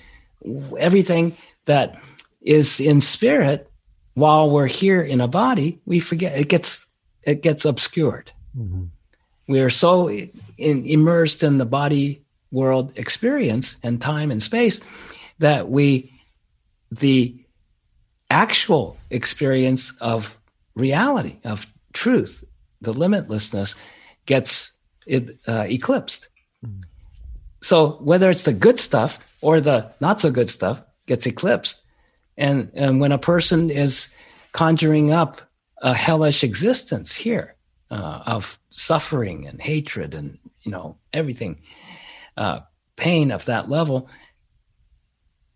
Speaker 2: everything that is in spirit while we're here in a body we forget it gets it gets obscured mm-hmm. we are so in, immersed in the body world experience and time and space that we the actual experience of reality of truth the limitlessness gets uh, eclipsed. Mm. So whether it's the good stuff or the not so good stuff gets eclipsed. And, and when a person is conjuring up a hellish existence here uh, of suffering and hatred and you know everything, uh, pain of that level,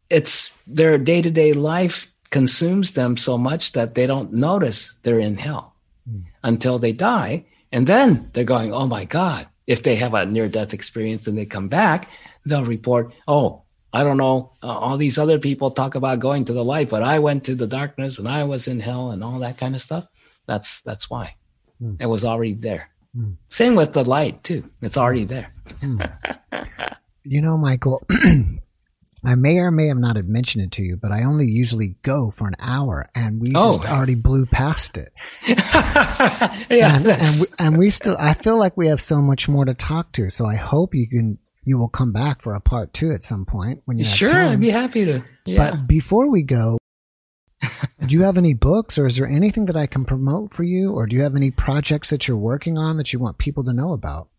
Speaker 2: it's their day to day life consumes them so much that they don't notice they're in hell mm. until they die and then they're going, oh my God. If they have a near death experience and they come back, they'll report, oh, I don't know. Uh, all these other people talk about going to the light, but I went to the darkness and I was in hell and all that kind of stuff. That's that's why mm. it was already there. Mm. Same with the light too. It's already there. Mm.
Speaker 1: you know, Michael, I may or may have not have mentioned it to you, but I only usually go for an hour, and we oh. just already blew past it. yeah, and, and we, and we still. I feel like we have so much more to talk to. So I hope you can. You will come back for a part two at some point when you
Speaker 2: sure.
Speaker 1: Time.
Speaker 2: I'd be happy to. Yeah.
Speaker 1: But before we go, Do you have any books or is there anything that I can promote for you? Or do you have any projects that you're working on that you want people to know about?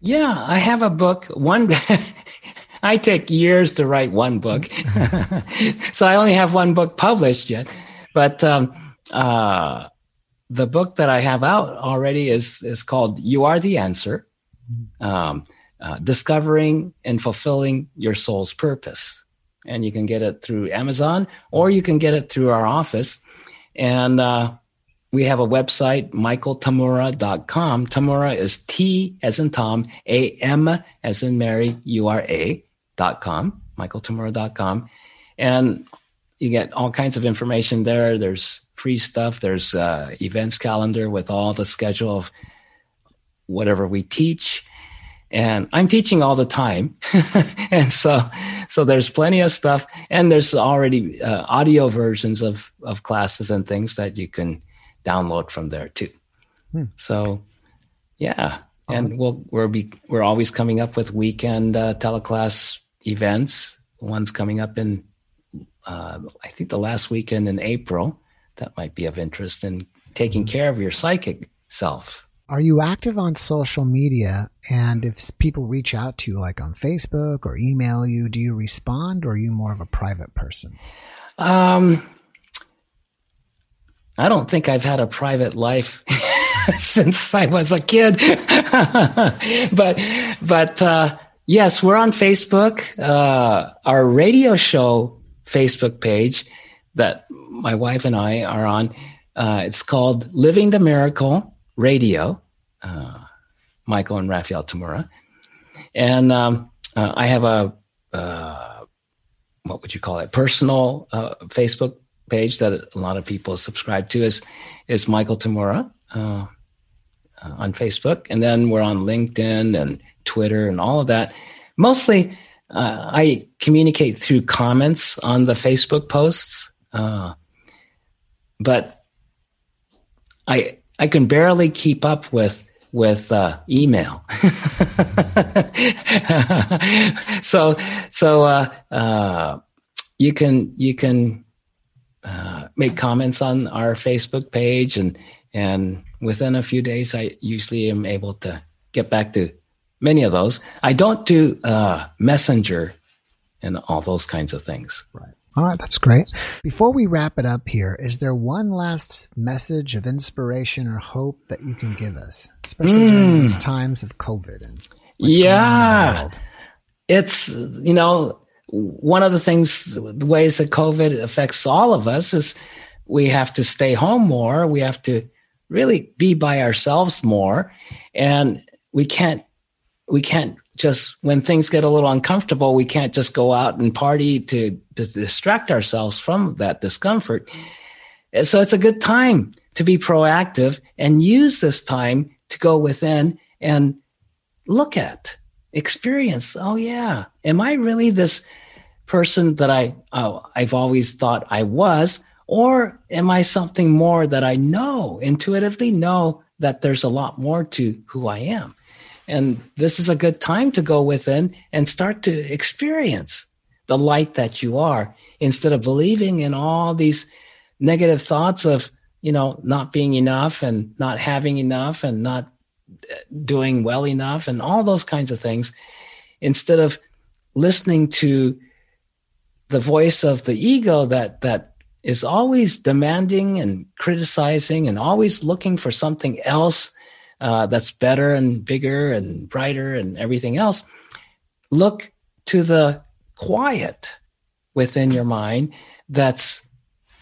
Speaker 2: Yeah, I have a book. One, I take years to write one book. so I only have one book published yet. But um, uh, the book that I have out already is, is called You Are the Answer um, uh, Discovering and Fulfilling Your Soul's Purpose and you can get it through Amazon or you can get it through our office. And uh, we have a website, michaeltamura.com. Tamura is T as in Tom, A M as in Mary, U R A dot com, michaeltamura.com. And you get all kinds of information there. There's free stuff. There's uh, events calendar with all the schedule of whatever we teach and I'm teaching all the time, and so so there's plenty of stuff, and there's already uh, audio versions of of classes and things that you can download from there too. Hmm. So, yeah, and we'll we'll be we're always coming up with weekend uh, teleclass events. One's coming up in uh, I think the last weekend in April. That might be of interest in taking hmm. care of your psychic self
Speaker 1: are you active on social media? And if people reach out to you, like on Facebook or email you, do you respond or are you more of a private person? Um,
Speaker 2: I don't think I've had a private life since I was a kid. but, but, uh, yes, we're on Facebook. Uh, our radio show Facebook page that my wife and I are on, uh, it's called Living the Miracle radio, uh, Michael and Rahelio Tamura. And um, uh, I have a, uh, what would you call it, personal uh, Facebook page that a lot of people subscribe to is, is Michael Tamura uh, uh, on Facebook. And then we're on LinkedIn and Twitter and all of that. Mostly, I communicate through comments on the Facebook posts. but I I can barely keep up with with uh, email. so so uh, uh, you can you can uh, make comments on our Facebook page and and within a few days I usually am able to get back to many of those. I don't do uh, messenger and all those kinds of things.
Speaker 1: Right. All right, that's great. Before we wrap it up here, is there one last message of inspiration or hope that you can give us, especially mm. during these times of COVID? And
Speaker 2: yeah, it's you know one of the things, the ways that COVID affects all of us is we have to stay home more. We have to really be by ourselves more, and we can't we can't just when things get a little uncomfortable, we can't just go out and party to, to distract ourselves from that discomfort. So it's a good time to be proactive and use this time to go within and look at, experience. Oh yeah, am I really this person that I oh, I've always thought I was, or am I something more that I know intuitively know that there's a lot more to who I am? And this is a good time to go within and start to experience the light that you are instead of believing in all these negative thoughts of, you know, not being enough and not having enough and not uh, doing well enough and all those kinds of things. Instead of listening to the voice of the ego that, that is always demanding and criticizing and always looking for something else uh, that's better and bigger and brighter and everything else. Look to the quiet within your mind that's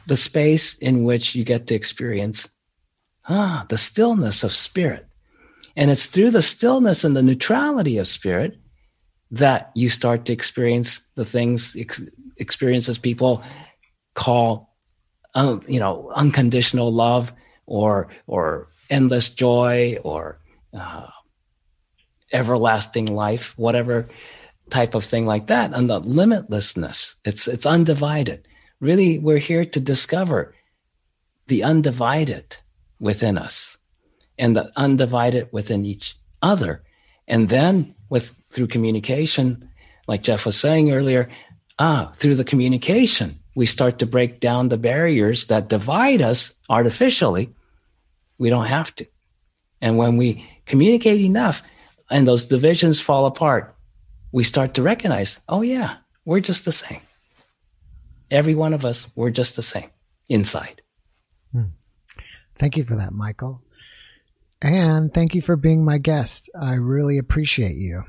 Speaker 2: the space in which you get to experience ah, the stillness of spirit. And it's through the stillness and the neutrality of spirit that you start to experience the things, ex- experiences people call, um, you know, unconditional love or, or endless joy or uh, everlasting life, whatever type of thing like that, and the limitlessness. It's it's undivided. Really, we're here to discover the undivided within us and the undivided within each other. And then with through communication, like Jeff was saying earlier, ah, through the communication we start to break down the barriers that divide us artificially, we don't have to. And when we communicate enough and those divisions fall apart, we start to recognize, oh, yeah, we're just the same. Every one of us, we're just the same inside. Hmm.
Speaker 1: Thank you for that, Michael. And thank you for being my guest. I really appreciate you.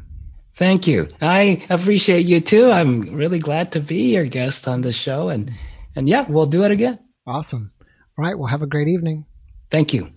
Speaker 2: Thank you. I appreciate you too. I'm really glad to be your guest on the show. And, and yeah, we'll do it again.
Speaker 1: Awesome. All right. Well, have a great evening.
Speaker 2: Thank you.